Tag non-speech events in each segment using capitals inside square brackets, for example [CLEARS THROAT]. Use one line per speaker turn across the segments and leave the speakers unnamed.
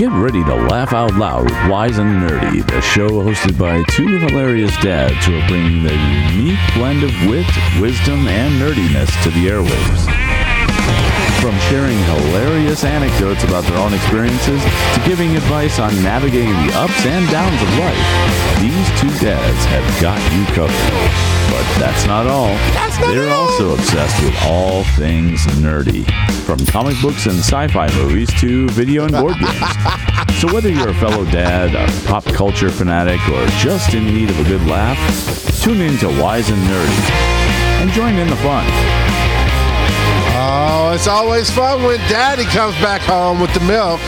Get ready to laugh out loud with Wise and Nerdy, the show hosted by two hilarious dads who are bringing the unique blend of wit, wisdom, and nerdiness to the airwaves. From sharing hilarious anecdotes about their own experiences to giving advice on navigating the ups and downs of life, these two dads have got you covered. But that's not all. They're also obsessed with all things nerdy, from comic books and sci-fi movies to video and board games. [LAUGHS] So whether you're a fellow dad, a pop culture fanatic, or just in need of a good laugh, tune in to Wise and Nerdy and join in the fun.
Oh, it's always fun when daddy comes back home with the milk.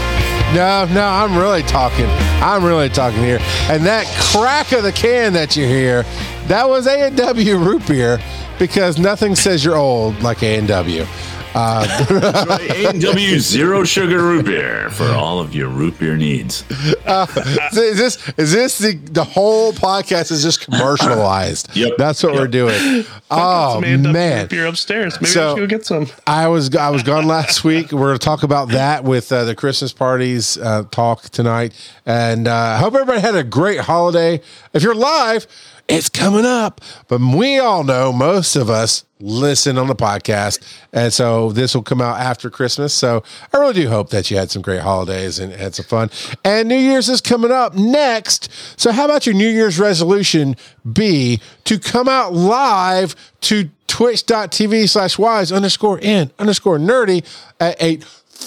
No, no, I'm really talking. I'm really talking here. And that crack of the can that you hear, that was A&W root beer because nothing says you're old like A&W.
Uh, [LAUGHS] A&W zero sugar root beer for all of your root beer needs.
Uh, [LAUGHS] is this is this the the whole podcast is just commercialized? [LAUGHS]
Yep.
That's what
Yep.
we're doing. Oh man,
beer upstairs. Maybe
So-
I should go get some.
I was I was gone last week. We're going to talk about that with uh, the Christmas parties uh, talk tonight, and uh, I hope everybody had a great holiday. If you're live, it's coming up, but we all know most of us listen on the podcast, and so this will come out after Christmas. So I really do hope that you had some great holidays and had some fun. And New Year's is coming up next. So how about your New Year's resolution be to come out live to twitch.tv slash wise underscore in underscore nerdy at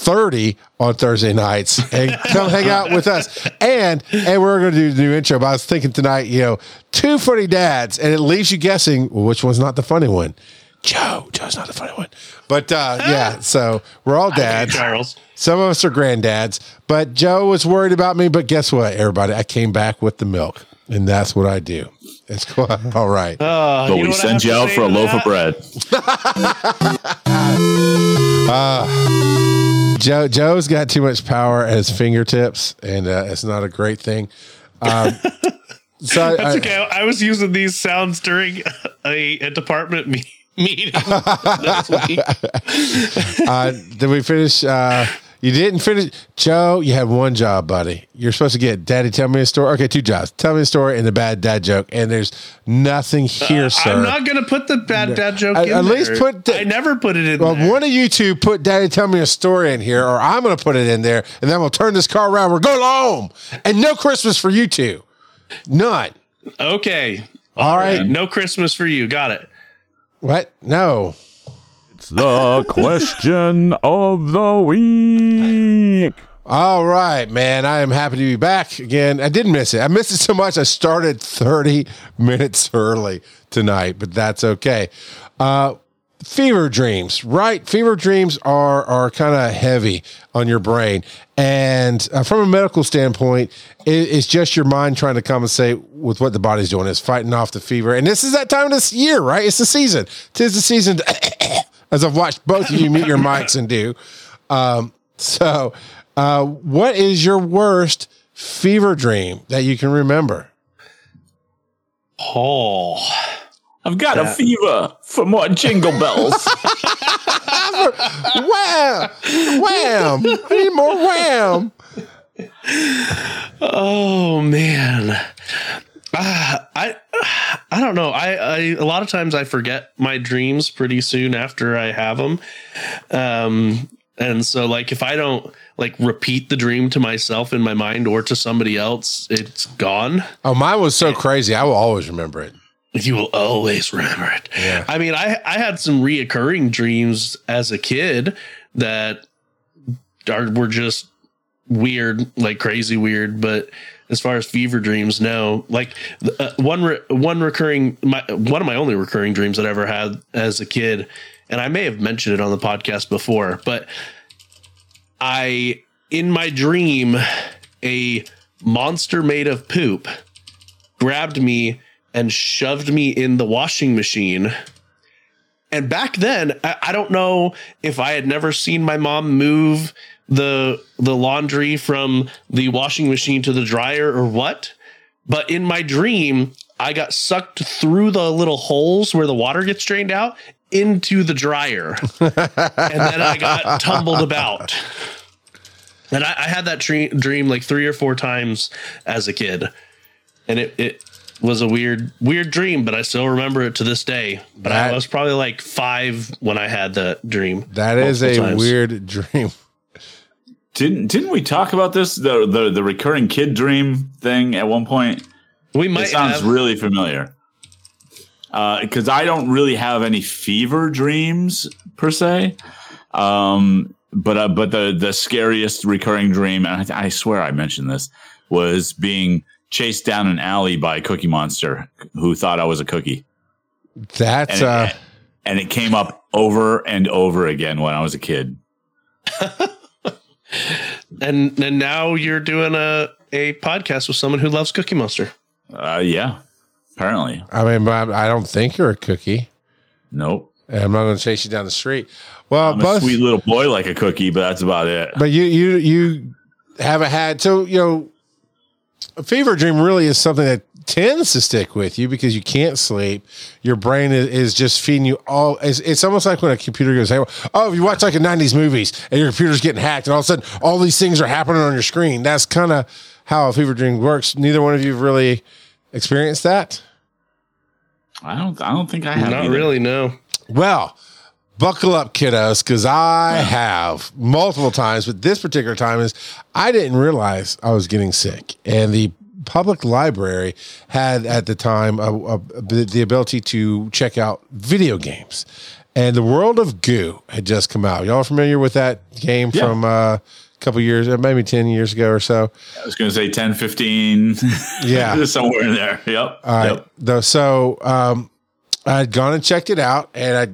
8.30 on Thursday nights and come hang out with us. And and we're going to do the new intro. But I was thinking tonight, you know, two funny dads, and it leaves you guessing well, which one's not the funny one. Joe, Joe's not the funny one. But uh, [LAUGHS] yeah, so we're all dads.
Charles.
Some of us are granddads, but Joe was worried about me. But guess what, everybody? I came back with the milk, and that's what I do. It's cool. [LAUGHS] all right.
Uh,
But we send you out for a loaf
that?
of bread. [LAUGHS]
Joe Joe's got too much power at his fingertips, and uh, it's not a great thing. Um, [LAUGHS] so I-
That's okay. I was using these sounds during a, a department me- [LAUGHS] meeting [LAUGHS]
uh, did we finish? Uh, you didn't finish, Joe. You have one job, buddy. You're supposed to get Daddy. Tell me a story. Okay, two jobs. Tell me a story and the bad dad joke. And there's nothing uh, here, sir.
I'm not going to put the bad dad joke
At-
in
at least put the-
I never put it in
well,
there.
one of you two put Daddy. Tell me a story in here, or I'm going to put it in there, and then we'll turn this car around. We're going home, and no Christmas for you two. None.
Okay.
All right.
No Christmas for you. Got it.
What? No.
It's the question of the week.
All right, man. I am happy to be back again. I didn't miss it. I missed it so much. I started 30 [LAUGHS] minutes early tonight, but that's okay. Uh, fever dreams, right? Fever dreams are are kind of heavy on your brain, and uh, from a medical standpoint, it, it's just your mind trying to compensate with what the body's doing. It's fighting off the fever, and this is that time of this year, right? It's the season. Tis the season. [COUGHS] [COUGHS] as I've watched both of you mute your mics and do. Um, so, uh, what is your worst fever dream that you can remember?
Oh.
I've got a fever for more jingle bells. [LAUGHS]
Wham! Wham! I need more wham!
Oh man. Ah, I I don't know. I, I a lot of times I forget my dreams pretty soon after I have them. Um and so like if I don't like repeat the dream to myself in my mind or to somebody else, it's gone.
Oh, mine was so crazy. I will always remember it.
You will always remember it.
Yeah.
I mean, I I had some reoccurring dreams as a kid that are were just weird, like crazy weird. But as far as fever dreams, no. Like uh, one re- one recurring, my one of my only recurring dreams that I ever had as a kid, and I may have mentioned it on the podcast before, but I in my dream a monster made of poop grabbed me and shoved me in the washing machine. And back then, I, I don't know if I had never seen my mom move the the laundry from the washing machine to the dryer or what, but in my dream, I got sucked through the little holes where the water gets drained out into the dryer. [LAUGHS] and then I got tumbled about. And I, I had that dream, dream like three or four times as a kid, and it it was a weird weird dream, but I still remember it to this day. But
That-
I was probably like five when I had that dream.
That is a
times.
weird [LAUGHS] dream.
Didn't didn't we talk about this the the, the recurring kid dream thing at one point?
We
It
might
sounds
have.
really familiar. Because I don't really have any fever dreams per se, um, but uh, but the the scariest recurring dream, and I, I swear I mentioned this, was being chased down an alley by a Cookie Monster who thought I was a cookie,
That's
and,
uh
and it came up over and over again when I was a kid. [LAUGHS]
and and now you're doing a a podcast with someone who loves Cookie Monster.
Uh, yeah, apparently,
I mean I, I don't think you're a cookie.
nope.
And I'm not going to chase you down the street. Well,
I'm a sweet little boy like a cookie, but that's about it.
but you you you haven't had so you know a fever dream really is something that tends to stick with you because you can't sleep your brain is, is just feeding you all it's, it's almost like when a computer goes hey, oh if you watch like a 90s movies and your computer's getting hacked and all of a sudden all these things are happening on your screen that's kind of how a fever dream works neither one of you have really experienced that
I don't. I don't think I have.
Not
either.
really, no.
Well, buckle up, kiddos, because I [LAUGHS] have multiple times, but this particular time is I didn't realize I was getting sick. And the public library had at the time a, a, the ability to check out video games. And the World of Goo had just come out. Y'all familiar with that game
Yeah.
from uh, a couple years, uh, maybe 10 years ago or so?
I was going to say 10, 15. [LAUGHS]
Yeah.
somewhere in there. Yep.
All right.
Yep.
So um, I had gone and checked it out, and I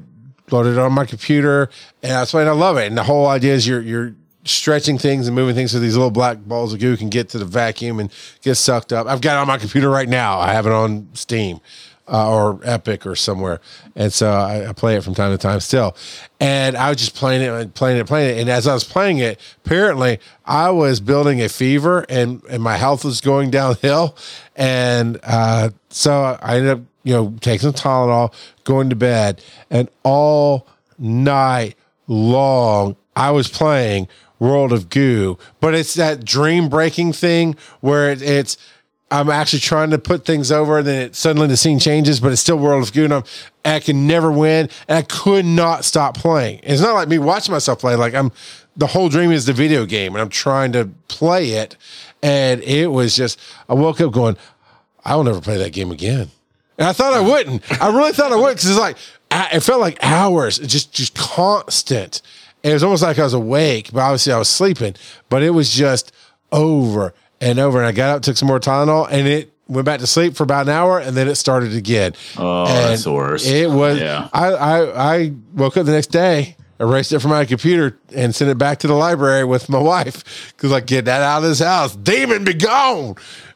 loaded it on my computer, and I was playing. I love it. And the whole idea is you're you're stretching things and moving things so these little black balls of goo can get to the vacuum and get sucked up. I've got it on my computer right now. I have it on Steam. Uh, or Epic or somewhere, and so I, I play it from time to time still. And I was just playing it and playing it, playing it. And as I was playing it, apparently I was building a fever, and and my health was going downhill. And uh, so I ended up, you know, taking some Tylenol, going to bed, and all night long I was playing World of Goo. But it's that dream breaking thing where it, it's I'm actually trying to put things over, and then it, suddenly the scene changes, but it's still World of Goo, and I can never win, and I could not stop playing. It's not like me watching myself play; like I'm, the whole dream is the video game, and I'm trying to play it, and it was just I woke up going, I will never play that game again, and I thought I wouldn't. I really thought I would because it's like it felt like hours, just just constant. It was almost like I was awake, but obviously I was sleeping. But it was just over and over. And I got up, took some more Tylenol, and it went back to sleep for about an hour, and then it started again.
Oh,
And
that's the worst.
It oh, was.
Yeah.
I, I I woke up the next day, erased it from my computer, and sent it back to the library with my wife because like get that out of this house, demon, be gone,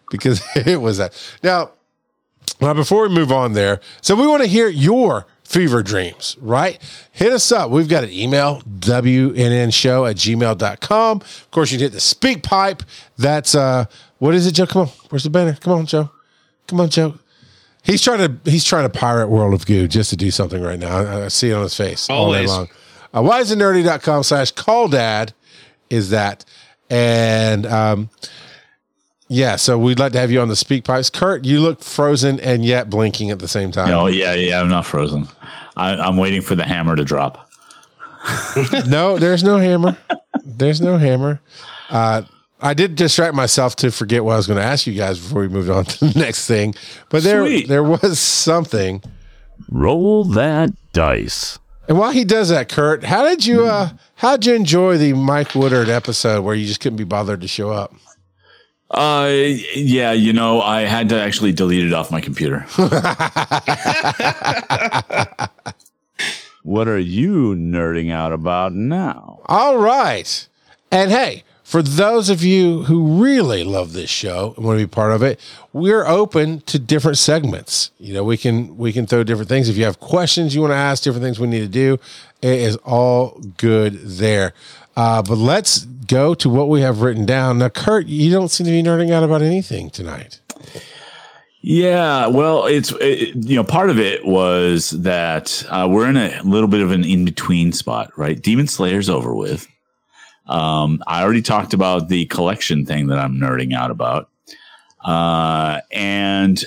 because [LAUGHS] it was that. Now, now, before we move on there, so we want to hear your fever dreams, right? Hit us up. We've got an email, WNNshow at gmail.com. Of course, you can hit the SpeakPipe. That's, uh, what is it, Joe? Come on. Where's the banner? Come on, Joe. Come on, Joe. He's trying to he's trying to pirate World of Goo just to do something right now. I, I see it on his face all day
Always.
long. Uh, wiseandnerdy.com slash call dad is that. And um, yeah, so we'd like to have you on the speak pipes. Kurt, you look frozen and yet blinking at the same time.
Oh, yeah, yeah. I'm not frozen. I, I'm waiting for the hammer to drop. [LAUGHS]
no, there's no hammer. There's no hammer. Uh, I did distract myself to forget what I was going to ask you guys before we moved on to the next thing. But there,
Sweet.
there was something.
Roll that dice.
And while he does that, Kurt, how did you uh how did you enjoy the Mike Woodard episode where you just couldn't be bothered to show up?
Uh, yeah, you know, I had to actually delete it off my computer. [LAUGHS]
What are you nerding out about now?
All right. And hey, for those of you who really love this show and want to be part of it, we're open to different segments. You know, we can we can throw different things. If you have questions you want to ask, different things we need to do, it is all good there. Uh, but let's go to what we have written down. Now, Kurt, you don't seem to be nerding out about anything tonight.
Yeah, well, it's it, you know part of it was that uh, we're in a little bit of an in between spot, right? Demon Slayer's over with. Um, I already talked about the collection thing that I'm nerding out about. Uh, and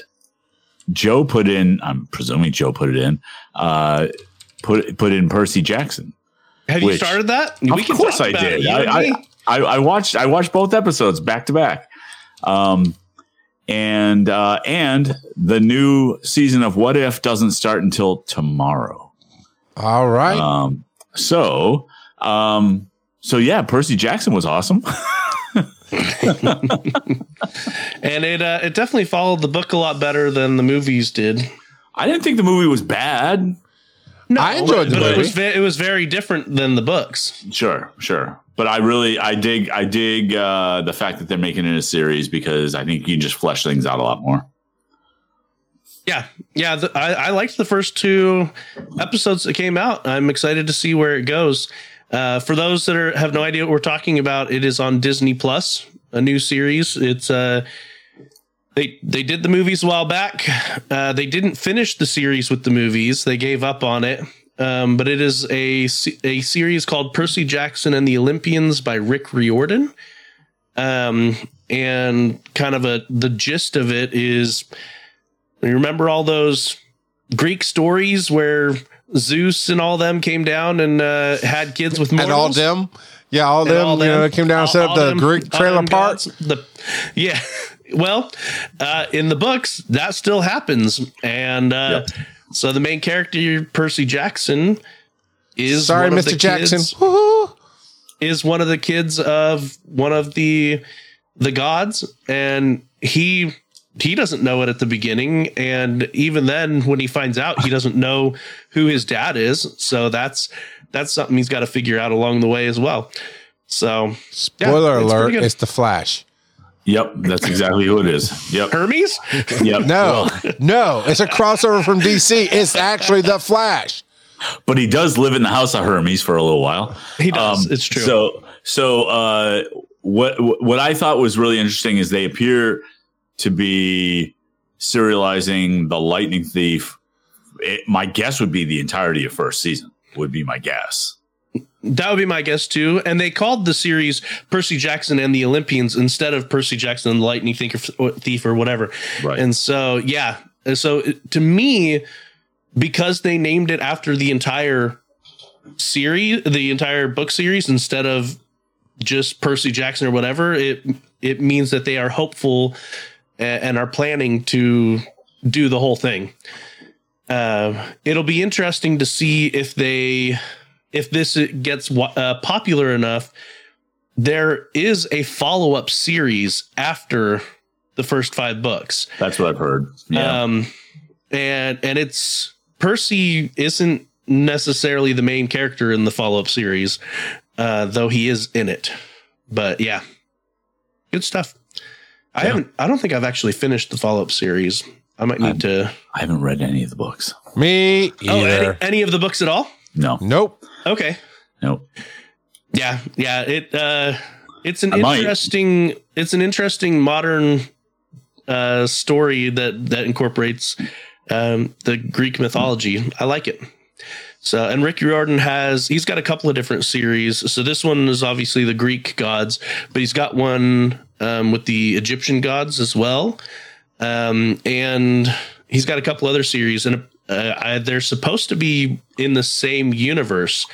Joe put in, I'm presuming Joe put it in, uh, put put in Percy Jackson.
Have you started that?
of course I did. I. I, I, I watched I watched both episodes back to back. Um, and uh, and the new season of What If doesn't start until tomorrow.
All right.
Um, so um, so yeah, Percy Jackson was awesome. [LAUGHS]
and it uh, it definitely followed the book a lot better than the movies did.
I didn't think the movie was bad.
No,
I enjoyed the
but It
movie.
was, ve- it was very different than the books.
Sure, sure. But I really I dig I dig uh, the fact that they're making it a series because I think you can just flesh things out a lot more.
Yeah, yeah. The, I, I liked the first two episodes that came out. I'm excited to see where it goes. Uh, for those that are have no idea what we're talking about, it is on Disney Plus, a new series. It's uh, they they did the movies a while back. Uh, they didn't finish the series with the movies. They gave up on it. Um, but it is a a series called Percy Jackson and the Olympians by Rick Riordan. Um, and kind of a the gist of it is you remember all those Greek stories where Zeus and all them came down and uh, had kids with
and all them. Yeah, all them,
all
you know, came down and set
all-
up the
them-
Greek trailer
them
park.
The yeah, [LAUGHS] well, uh, in the books that still happens, and uh, so the main character Percy Jackson is
Sorry,
one of the
Mr. Jackson.
kids- is one of the kids of one of the the gods and he he doesn't know it at the beginning and even then when he finds out he doesn't know who his dad is so that's that's something he's got to figure out along the way as well so
Spoiler
it's
alert, it's the Flash.
Yep, that's exactly who it is. Yep.
hermes
Yep.
No, no, it's a crossover from DC. It's actually the Flash.
but he does live in the house of Hermes for a little while.
he does it's true
Um, So, so uh, what what I thought was really interesting is they appear to be serializing the Lightning Thief. It, my guess would be the entirety of first season. Would be my guess.
That would be my guess too and they called the series percy jackson and the olympians instead of percy jackson and the lightning thief or, thief or whatever
Right.
And so, yeah. So to me, because they named it after the entire series, the entire book series, instead of just Percy Jackson or whatever, it it means that they are hopeful and are planning to do the whole thing. Uh, it'll be interesting to see if they if this gets uh, popular enough. There is a follow up series after the first five books.
That's what I've heard. Yeah.
Um, and and it's Percy isn't necessarily the main character in the follow up series, uh, though he is in it. But yeah, good stuff. I haven't. I don't think I've actually finished the follow up series. I might need to.
I haven't read any of the books.
Me
Oh, any,
either.
any of the books at all?
No.
Nope.
Okay.
No.
Yeah, yeah. It uh, it's an
I might.
interesting. It's an interesting modern uh, story that that incorporates um, the Greek mythology. I like it. So, and Rick Riordan has he's got a couple of different series. So this one is obviously the Greek gods, but he's got one um, with the Egyptian gods as well, um, and he's got a couple other series, and uh, I, they're supposed to be in the same universe.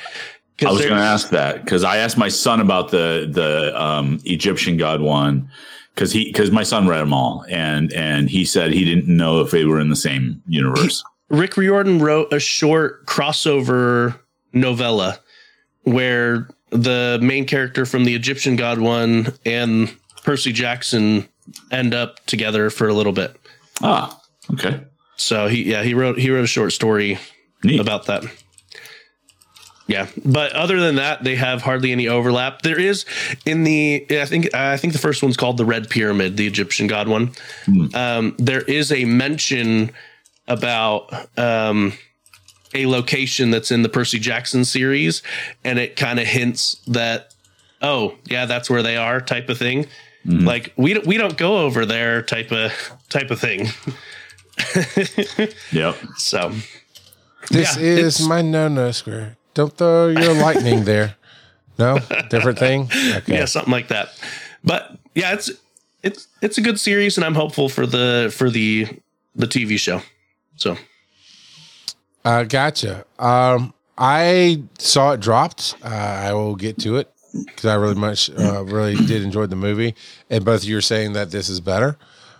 I was going to ask that because I asked my son about the the um, Egyptian god one because he because my son read them all and and he said he didn't know if they were in the same universe.
Rick Riordan wrote a short crossover novella where the main character from the Egyptian god one and Percy Jackson end up together for a little bit.
ah, okay,
So he yeah, he wrote he wrote a short story
neat.
about that. Yeah, but other than that, they have hardly any overlap. There is in the I think I think the first one's called the Red Pyramid, the Egyptian god one. Um, there is a mention about um, a location that's in the Percy Jackson series, and it kind of hints that oh yeah, that's where they are, type of thing. Like we don't we don't go over there, type of type of thing. [LAUGHS] [LAUGHS]
yep.
So
This
Yeah,
is my no no square. Don't throw your lightning there. No, different thing. [LAUGHS] Okay.
Yeah, something like that. But yeah, it's it's it's a good series, and I'm hopeful for the for the the TV show. So
Uh, gotcha. Um, I saw it dropped. Uh, I will get to it because I really much, uh, really did enjoy the movie. And both of you are saying that this is better.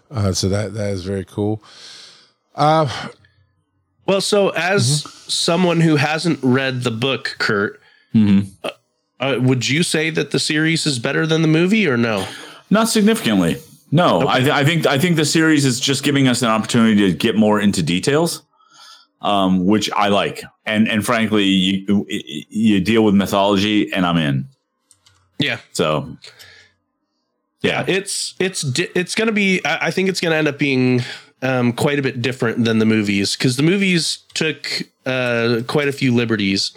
Uh, so that that is very cool.
Well, so as someone who hasn't read the book, Kurt, uh, uh, would you say that the series is better than the movie, or no?
Not significantly. No, I, th- I think I think the series is just giving us an opportunity to get more into details, um, which I like. And and frankly, you you deal with mythology, and I'm in.
Yeah,
So, yeah,
it's it's it's going to be. I I think it's going to end up being um, quite a bit different than the movies because the movies took uh, quite a few liberties.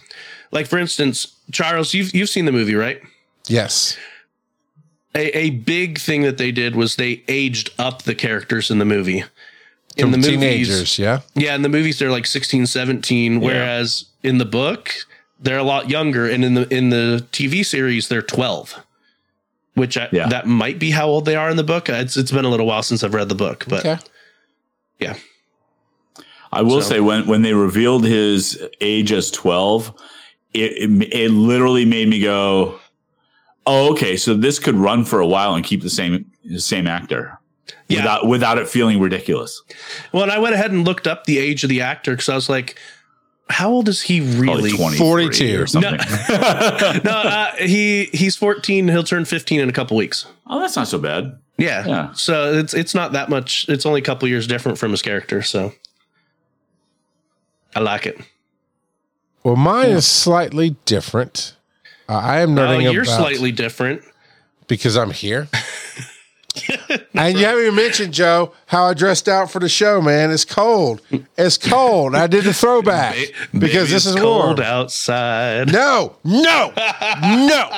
Like for instance, Charles, you've you've seen the movie, right?
Yes.
A, a big thing that they did was they aged up the characters in the movie. In
From
the movies,
yeah.
yeah, in the movies they're like 16, 17, whereas in the book they're a lot younger, and in the in the TV series they're twelve. Which I,
Yeah.
that might be how old they are in the book. It's it's been a little while since I've read the book, but
Okay.
Yeah,
I will
So-
say when when they revealed his age as twelve, it, it it literally made me go, "Oh, okay, so this could run for a while and keep the same the same actor."
Yeah.
Without, without it feeling ridiculous.
Well, and I went ahead and looked up the age of the actor because I was like, how old is he really?
23
42.
or something. [LAUGHS]
no, uh, he he's 14. He'll turn 15 in a couple weeks.
oh, that's not so bad.
Yeah.
Yeah.
So it's it's not that much. It's only a couple years different from his character. So I like it.
Well, mine is slightly different. Uh, I am
Oh,
nerding
you're
about
slightly different.
because I'm here. [LAUGHS] and you haven't even mentioned Joe how I dressed out for the show, man. It's cold. It's cold. I did the throwback because this is
cold
warm.
outside.
No, no, no.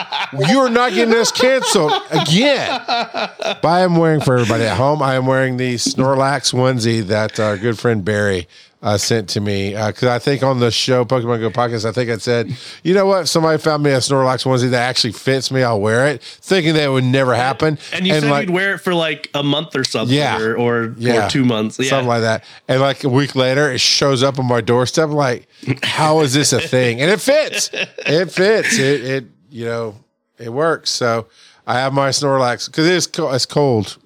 You are not getting this canceled again. But I am wearing for everybody at home. I am wearing the Snorlax onesie that our good friend Barry uh, sent to me because I think on the show Pokemon Go podcast, I think I said, you know what? Somebody found me a Snorlax onesie that actually fits me. I'll wear it, thinking that it would never happen.
And you said
like,
you'd wear it for like a month or something,
Yeah.
or or,
Yeah.
or two months, yeah.
something like that. And like a week later, it shows up on my doorstep. I'm like, how is this a thing? And it fits. It fits. It, it you know, it works. So I have my Snorlax because it is co- it's cold.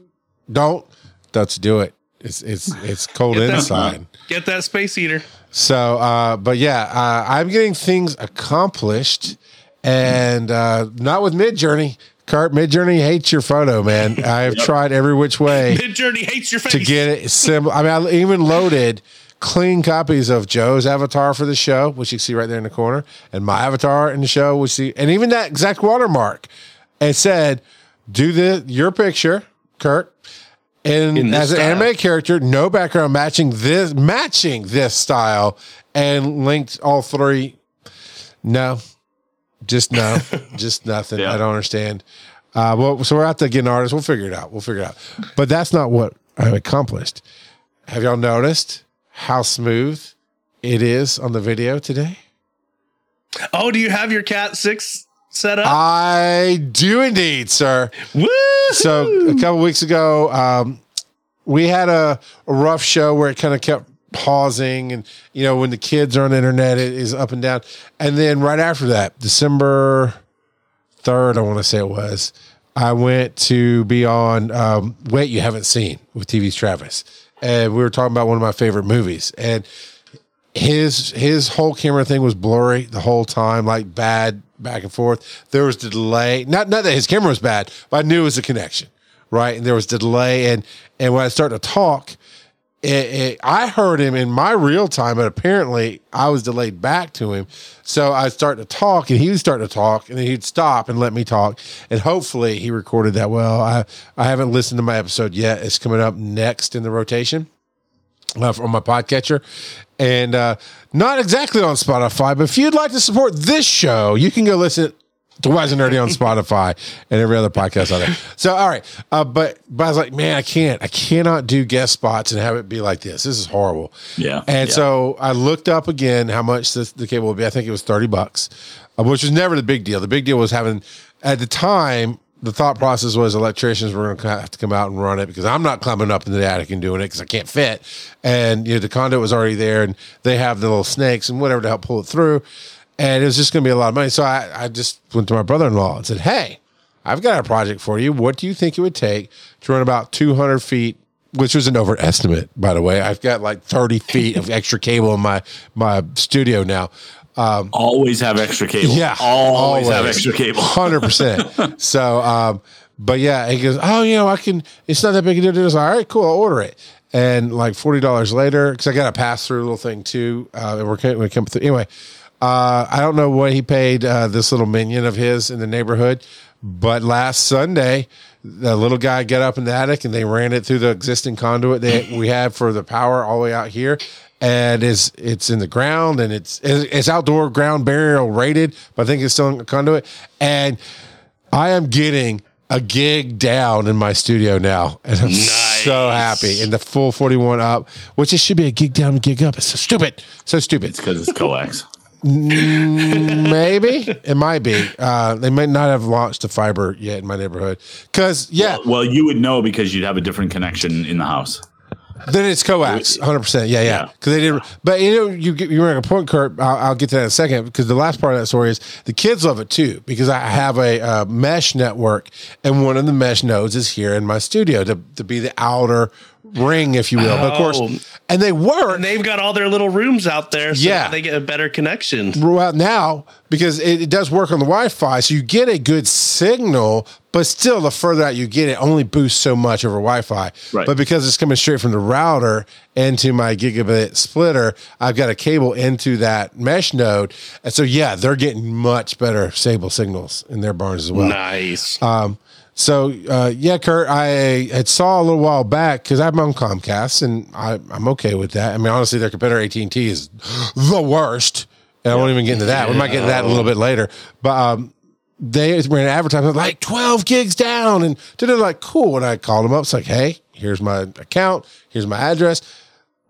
Don't don't do it. It's it's it's cold
Get that-
inside.
Get that space heater.
So, uh, but yeah, uh, I'm getting things accomplished, and uh, not with Mid Journey. Kurt Mid Journey hates your photo, man. [LAUGHS] I've tried every which way
Midjourney hates your face.
to get it simple. I mean, I even loaded clean copies of Joe's avatar for the show, which you see right there in the corner, and my avatar in the show, which see, and even that exact watermark. It said, "Do the your picture, Kurt." And as an anime character, no background matching this matching this style, and linked all three. No, just no, [LAUGHS] just nothing.
Yeah.
I don't understand. Uh, well, so we're out to get an artist. We'll figure it out. We'll figure it out. But that's not what I've accomplished. Have y'all noticed how smooth it is on the video today?
Oh, do you have your Cat Six set up?
I do indeed, sir.
Woo!
So a couple weeks ago, um, we had a, a rough show where it kind of kept pausing, and you know when the kids are on the internet, it is up and down. And then right after that, December third, I want to say it was, I went to be on um, Wait You Haven't Seen with TV's Travis, and we were talking about one of my favorite movies, and his his whole camera thing was blurry the whole time, like bad back and forth. There was the delay. Not not that his camera was bad, but I knew it was a connection, right? And there was the delay, and and when I started to talk, it, it, I heard him in my real time, but apparently I was delayed back to him. So I started to talk, and he would start to talk, and then he'd stop and let me talk, and hopefully he recorded that well. I I haven't listened to my episode yet. It's coming up next in the rotation uh, on my podcatcher and uh, not exactly on Spotify. But if you'd like to support this show, you can go listen to Wise and Nerdy on [LAUGHS] Spotify and every other podcast out there. So, all right. Uh, but, but I was like, man, I can't, I cannot do guest spots and have it be like this. This is horrible.
Yeah.
And
Yeah.
so I looked up again how much this, the cable would be. I think it was 30 bucks. uh, which was never the big deal. The big deal was having at the time. The thought process was electricians were going to have to come out and run it because I'm not climbing up into the attic and doing it because I can't fit. And you know the conduit was already there, and they have the little snakes and whatever to help pull it through. And it was just going to be a lot of money. So I, I just went to my brother-in-law and said, "Hey, I've got a project for you. What do you think it would take to run about 200 feet which was an overestimate, by the way. I've got like 30 feet of extra cable in my my studio now.
Always have extra cable.
Yeah,
Always, have extra cable. [LAUGHS]
Hundred percent. So, um, but yeah, he goes, oh, you know, I can. It's not that big a deal. It's. All right, cool. I'll order it. And like forty dollars later, because I got a pass through little thing too. Uh, and we're coming, we come through anyway. Uh, I don't know what he paid uh, this little minion of his in the neighborhood, but last Sunday, the little guy got up in the attic and they ran it through the existing conduit that we have for the power all the way out here. And it's it's in the ground and it's it's outdoor ground burial rated, but I think it's still in the conduit. And I am getting a gig down in my studio now, and I'm so happy. In the full 41 up, which it should be a gig down, gig up. It's so stupid, so stupid.
It's Because it's coax.
Maybe it might be. Uh, they might not have launched the fiber yet in my neighborhood. Because yeah,
Well, you would know because you'd have a different connection in the house.
Then it's coax, hundred percent. Yeah, yeah.
Yeah.
Because they didn't. But you know, you you make a point, Kurt. I'll, I'll get to that in a second. Because the last part of that story is the kids love it too. Because I have a uh, mesh network, and one of the mesh nodes is here in my studio to to be the outer ring, if you will. But of
Oh.
course, and they work.
And they've got all their little rooms out there, so
Yeah.
they get a better connection.
throughout now because it, it does work on the Wi-Fi, so you get a good signal. But still, the further out you get, it only boosts so much over Wi-Fi.
Right.
But because it's coming straight from the router into my gigabit splitter, I've got a cable into that mesh node, and so yeah, they're getting much better stable signals in their barns as well.
Nice.
Um, so uh, yeah, Kurt, I had saw a little while back because I'm on Comcast and I, I'm okay with that. I mean, honestly, their competitor AT and T is the worst, and I won't even get into that. We might get into that a little bit later, but um, they ran an advertisement like 12 gigs down, and they're like, cool. And I called them up. It's like, hey, here's my account, here's my address.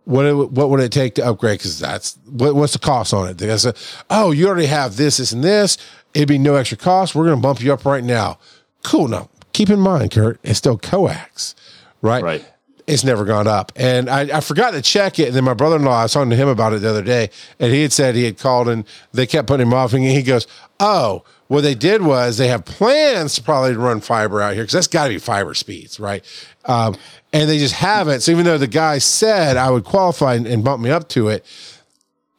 What it, what would it take to upgrade? Because that's what, what's the cost on it? They said, oh, you already have this, this, and this. It'd be no extra cost. We're going to bump you up right now. Cool. Now, keep in mind, Kurt, it's still coax, right?
Right.
It's never gone up. And I, I forgot to check it. And then my brother in law, I was talking to him about it the other day, and he had said he had called and they kept putting him off. And he goes, Oh, what they did was they have plans to probably run fiber out here because that's got to be fiber speeds, right? Um, and they just haven't. So even though the guy said I would qualify and, and bump me up to it,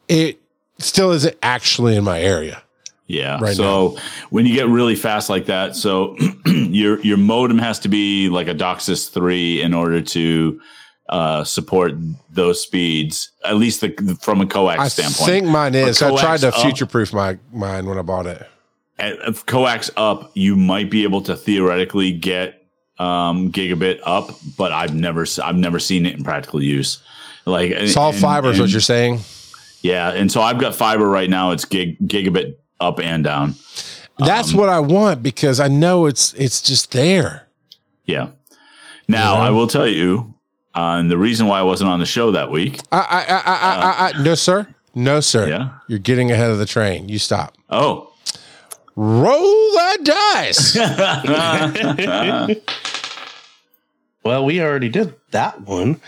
it still isn't actually in my area.
Yeah.
Right
so when you get really fast like that, so [CLEARS THROAT] your your modem has to be like a DOCSIS three in order to uh, support those speeds, at least the, from a coax
I
standpoint.
I think mine is. I tried to future proof my mine when I bought it.
at, coax up, you might be able to theoretically get um, gigabit up, but I've never I've never seen it in practical use. Like
It's all
and-
fiber, is what you're saying.
Yeah, and so I've got fiber right now. It's gig gigabit up and down.
That's
Um,
what I want because I know it's it's just there.
Yeah. Now
Yeah.
I will tell you, uh, and the reason why I wasn't on the show that week.
I I I I, I, I no sir, no sir.
Yeah.
You're getting ahead of the train. You stop.
Oh,
Roll that dice. [LAUGHS]
well, we already did that one.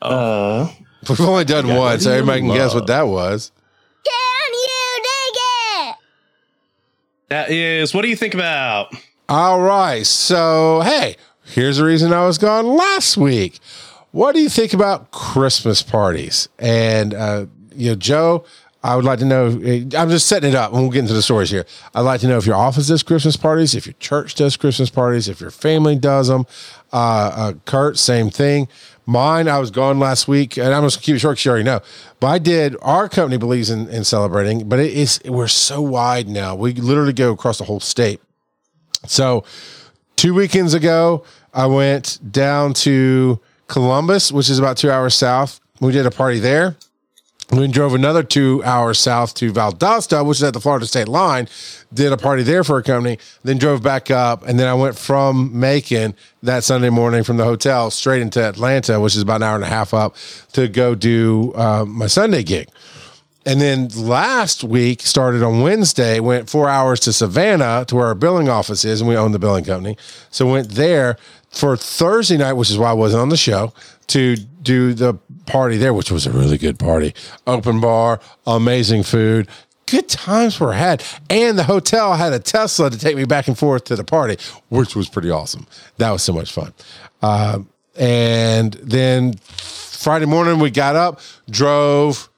Uh,
We've only done
Yeah,
one, so
do
everybody can guess what that was.
Can you dig it?
That is, what do you think about?
All right. So hey, here's the reason I was gone last week. What do you think about Christmas parties? And uh, you know, Joe, I would like to know. I'm just setting it up, and we'll get into the stories here. I'd like to know if your office does Christmas parties, if your church does Christmas parties, if your family does them. Uh, uh, Kurt, same thing. Mine, I was gone last week, and I'm just keep it short because you already know. But I did. Our company believes in, in celebrating, but it is we're so wide now. We literally go across the whole state. So two weekends ago, I went down to Columbus, which is about two hours south. We did a party there. We drove another two hours south to Valdosta, which is at the Florida state line. Did a party there for a company, then drove back up, and then I went from Macon that Sunday morning from the hotel straight into Atlanta, which is about an hour and a half up, to go do uh, my Sunday gig. and then last week started on Wednesday, went four hours to Savannah to where our billing office is, and we own the billing company. So went there for Thursday night, which is why I wasn't on the show, to do the party there, which was a really good party. Open bar, amazing food. Good times were had. And the hotel had a Tesla to take me back and forth to the party, which was pretty awesome. That was so much fun. Uh, and then Friday morning, we got up, drove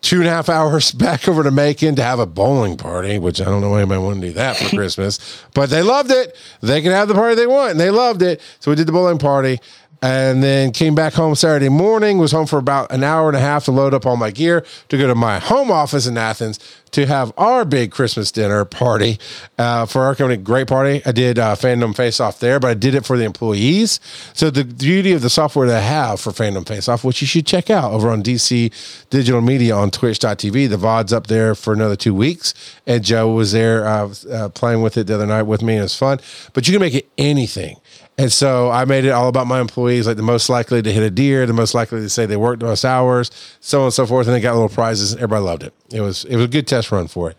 two and a half hours [LAUGHS] back over to Macon to have a bowling party, which I don't know why anybody to do that for [LAUGHS] Christmas, but they loved it. They can have the party they want, and they loved it. So we did the bowling party. And then came back home Saturday morning, was home for about an hour and a half to load up all my gear to go to my home office in Athens to have our big Christmas dinner party uh, for our company. Great party. I did uh, Fandom Face Off there, but I did it for the employees. So the beauty of the software that I have for Fandom Face Off, which you should check out over on DC Digital Media on Twitch.tv. The VOD's up there for another two weeks. And Joe was there uh, uh, playing with it the other night with me. And it was fun. But you can make it anything. And so I made it all about my employees, like the most likely to hit a deer, the most likely to say they worked the most hours, so on and so forth. And they got little prizes. Everybody loved it. It was it was a good test run for it.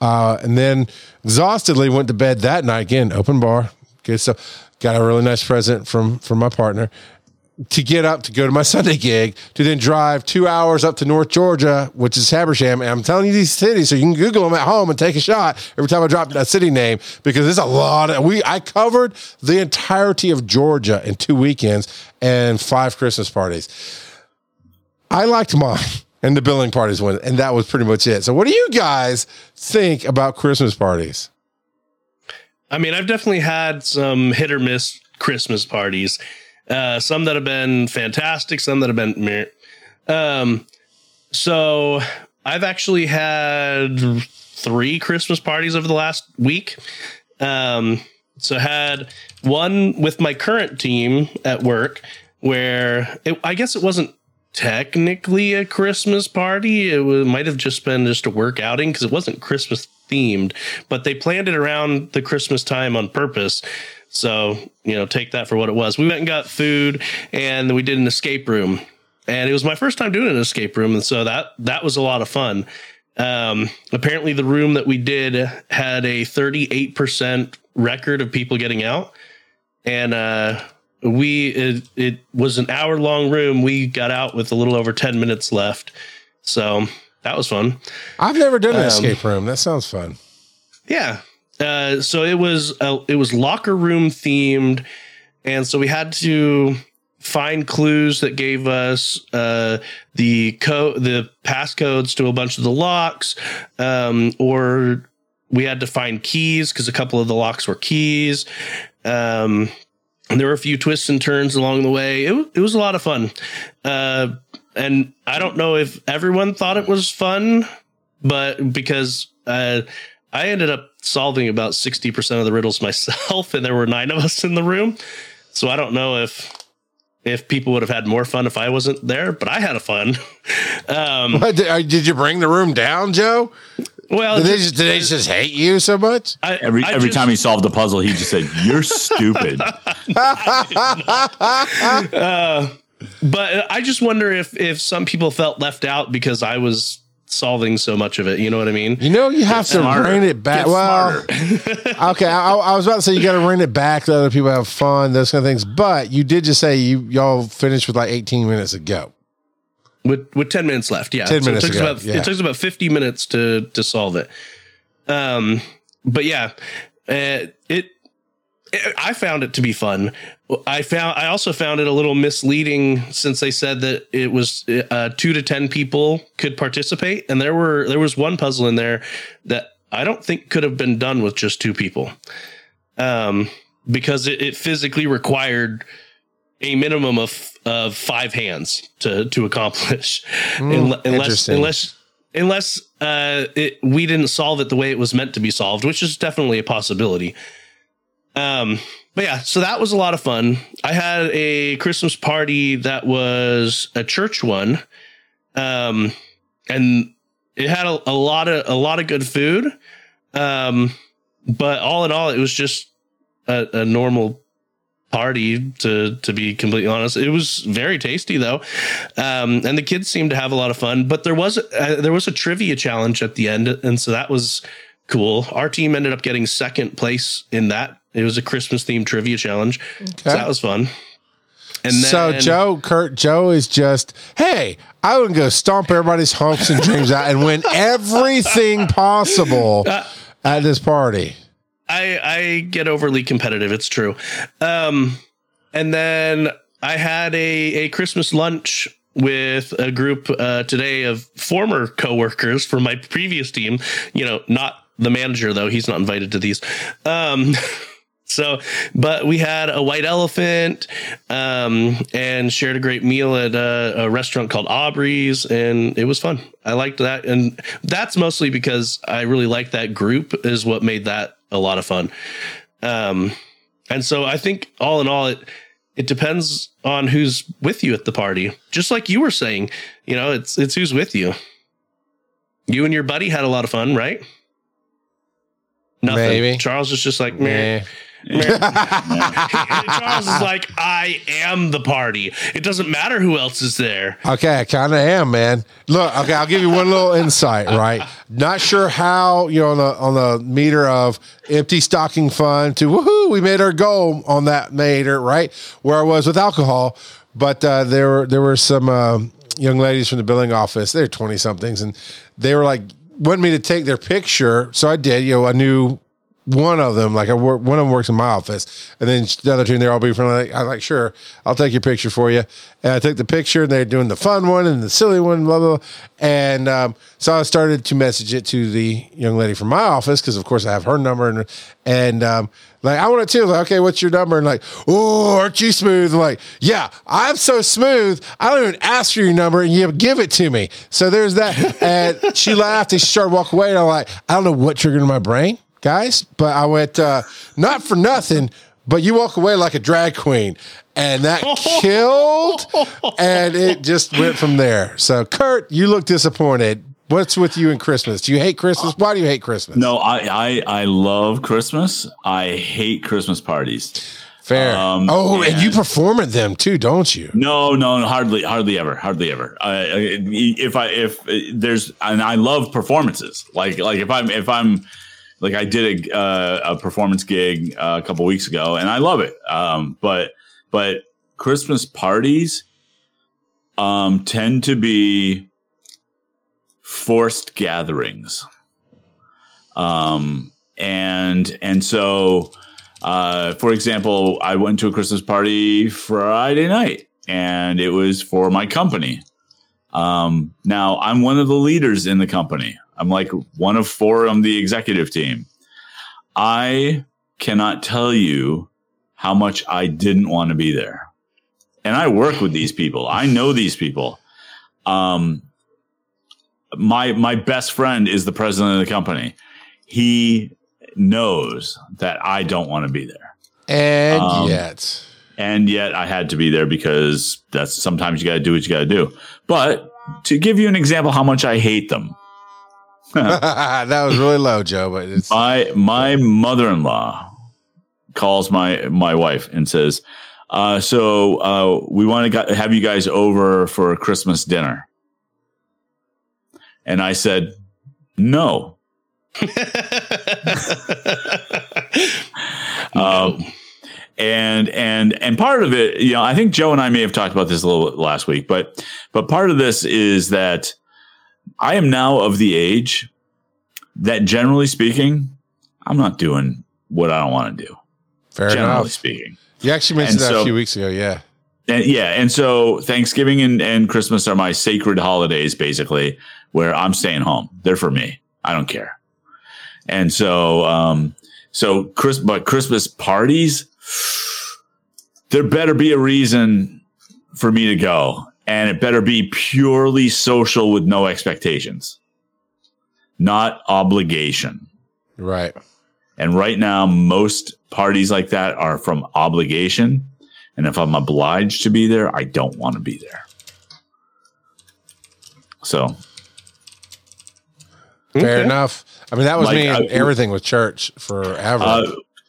Uh, and then exhaustedly went to bed that night again, open bar, good stuff. Got a really nice present from from my partner to get up to go to my Sunday gig to then drive two hours up to North Georgia, which is Habersham. And I'm telling you these cities so you can Google them at home and take a shot every time I drop a city name because there's a lot of we I covered the entirety of Georgia in two weekends and five Christmas parties. I liked mine and the billing parties went, and that was pretty much it. So what do you guys think about Christmas parties?
I mean, I've definitely had some hit or miss Christmas parties. Uh, some that have been fantastic, some that have been meh. Um, so I've actually had three Christmas parties over the last week. Um, so had one with my current team at work where it, I guess it wasn't technically a Christmas party. It was, might have just been just a work outing because it wasn't Christmas themed, but they planned it around the Christmas time on purpose. So, you know, take that for what it was. We went and got food and we did an escape room. And it was my first time doing an escape room. And so that that was a lot of fun. Um, apparently the room that we did had a 38% record of people getting out. And uh we it, it was an hour long room. We got out with a little over 10 minutes left. So that was fun.
I've never done an
Um,
escape room. That sounds fun.
Yeah. Uh, so it was uh, it was locker room themed, and so we had to find clues that gave us uh, the code, the passcodes to a bunch of the locks, um, or we had to find keys because a couple of the locks were keys. Um, and there were a few twists and turns along the way. It, it was a lot of fun. Uh, and I don't know if everyone thought it was fun, but because uh, I ended up solving about 60% of the riddles [LAUGHS] myself, and there were nine of us in the room. So I don't know if if people would have had more fun if I wasn't there, but I had a fun. [LAUGHS] Um,
What, did, uh, did you bring the room down, Joe?
well,
Did they just, did they just hate you so much?
I,
Every
I
every
just-
time he solved a puzzle, he just said, "You're [LAUGHS] stupid."
but I just wonder if if some people felt left out because I was solving so much of it. You know what I mean?
You know, you have to
Smarter.
rein it back.
Get
Well, [LAUGHS] okay, I, I was about to say you got to rein it back. Let other people have fun, those kind of things. But you did just say you y'all finished with like 18 minutes ago.
with with 10 minutes left yeah
10
So
minutes
it took
ago,
about
yeah.
it took us about 50 minutes to to solve it um but yeah uh, it, it i found it to be fun i found i also found it a little misleading since they said that it was uh, 2 to 10 people could participate. And there were there was one puzzle in there that i don't think could have been done with just two people. Um because it, it physically required a minimum of of five hands to to accomplish. Unle- unless unless unless uh it, we didn't solve it the way it was meant to be solved which is definitely a possibility um but yeah so that was a lot of fun. I had a christmas party that was a church one. Um and it had a, a lot of a lot of good food. Um but all in all it was just a, a normal party to to be completely honest. It was very tasty though. Um and the kids seemed to have a lot of fun but there was uh, there was a trivia challenge at the end and so that was cool. Our team ended up getting second place in that it was a christmas themed trivia challenge so that was fun and
so Joe, Kurt, Joe is just, hey, I would go stomp everybody's hopes and dreams out and win everything possible at this party.
I I get overly competitive. It's true. Um, and then I had a a Christmas lunch with a group uh, today of former coworkers from my previous team. You know, not the manager though. He's not invited to these. Um, [LAUGHS] so, but we had a white elephant um, and shared a great meal at a, a restaurant called Aubrey's, and it was fun. I liked that, and that's mostly because I really like that group. Is what made that a lot of fun. Um, and so I think all in all, it it depends on who's with you at the party. Just like you were saying, you know, it's it's who's with you. You and your buddy had a lot of fun, right? Nothing.
Maybe.
Charles is just like, meh. [LAUGHS] Charles is like, I am the party. It doesn't matter who else is there.
Okay, I kind of am, man. Look, okay, I'll give you one little insight. Right, not sure how you know on the on the meter of empty stocking fund to woohoo, we made our goal on that meter. Right, where I was with alcohol, but uh, there were there were some uh, young ladies from the billing office. They're twenty somethings, and they were like wanted me to take their picture, so I did. You know, I knew one of them, like I work, one of them works in my office, and then the other two, they're all be like I'm like, sure, I'll take your picture for you. And I took the picture, and they're doing the fun one and the silly one, blah blah. blah. And um, so I started to message it to the young lady from my office because, of course, I have her number, and and um, like I want it too. Like, okay, what's your number? And like, oh, aren't you smooth? I'm like, yeah, I'm so smooth. I don't even ask for your number, and you give it to me. So there's that. And she laughed, and she started walking away. And I'm like, I don't know what triggered in my brain guys. But I went, uh, not for nothing, but you walk away like a drag queen. And that [LAUGHS] killed. And it just went from there. So, Kurt, you look disappointed. What's with you in Christmas? Do you hate Christmas? Why do you hate Christmas?
No, I, I I love Christmas. I hate Christmas parties.
Fair.
Um,
oh, and you perform at them too, don't you?
No, no, no, hardly, hardly ever, hardly ever. I, I- if I, if there's, and I love performances. Like, like if I'm, if I'm, like I did a, uh, a performance gig uh, a couple weeks ago, and I love it. Um, but, but Christmas parties, um, tend to be forced gatherings. Um, and and so, uh, for example, I went to a Christmas party Friday night, and it was for my company. Um, now I'm one of the leaders in the company. I'm like one of four on the executive team. I cannot tell you how much I didn't want to be there. And I work with these people. I know these people. Um, my my best friend is the president of the company. He knows that I don't want to be there.
And
Um,
yet.
And yet I had to be there because that's sometimes you got to do what you got to do. But to give you an example how much I hate them. [LAUGHS]
that was really low, Joe, but it's
My my mother-in-law calls my my wife and says, uh, "So uh, we want to have you guys over for Christmas dinner." And I said, "No." [LAUGHS] Um, and and and part of it, you know, I think Joe and I may have talked about this a little last week, but but part of this is that I am now of the age that, generally speaking, I'm not doing what I don't want to do.
fair
generally
enough.
speaking,
You actually mentioned
And
that a few weeks ago. Yeah.
and yeah, and so Thanksgiving and, and Christmas are my sacred holidays, basically, where I'm staying home. They're for me. I don't care. And so, um, so Chris, but Christmas parties, there better be a reason for me to go, and it better be purely social with no expectations, not obligation.
Right.
And right now, most parties like that are from obligation. And if I'm obliged to be there, I don't want to be there. So,
Fair
Okay.
enough. I mean, that was
Like,
me and
I-
everything with church forever.
uh,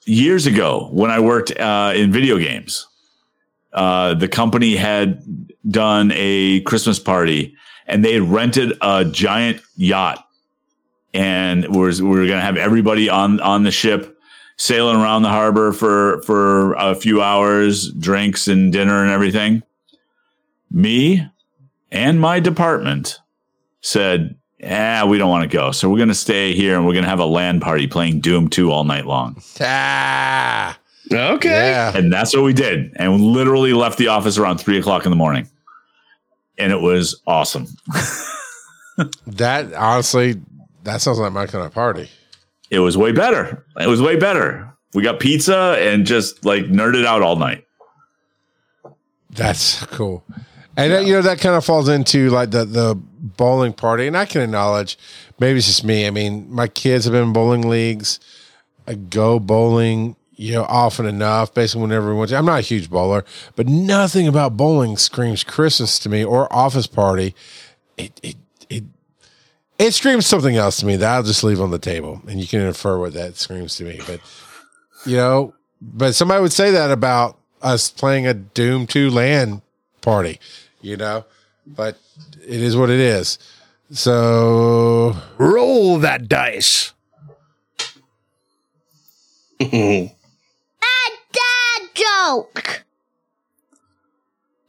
years ago when I worked uh, in video games. Uh, the company had done a Christmas party and they rented a giant yacht and we were going to have everybody on on the ship sailing around the harbor for for a few hours, drinks and dinner and everything. Me and my department said, "Yeah, we don't want to go. So we're going to stay here and we're going to have a LAN party playing Doom 2 all night long."
Ah,
Okay.
yeah.
And that's what we did. And we literally left the office around three o'clock in the morning. And it was awesome. [LAUGHS]
That honestly, that sounds like my kind of party.
It was way better. It was way better. We got pizza and just like nerded out all night.
That's cool. And that, you know that kind of falls into like the the bowling party, and I can acknowledge maybe it's just me. I mean, my kids have been in bowling leagues. I go bowling, you know, often enough, basically whenever we want to. I'm not a huge bowler, but nothing about bowling screams Christmas to me or office party. It it it it screams something else to me that I'll just leave on the table, and you can infer what that screams to me. But you know, but somebody would say that about us playing a Doom 2 LAN party, you know, but it is what it is. So
Roll that dice. [LAUGHS]
Dad joke.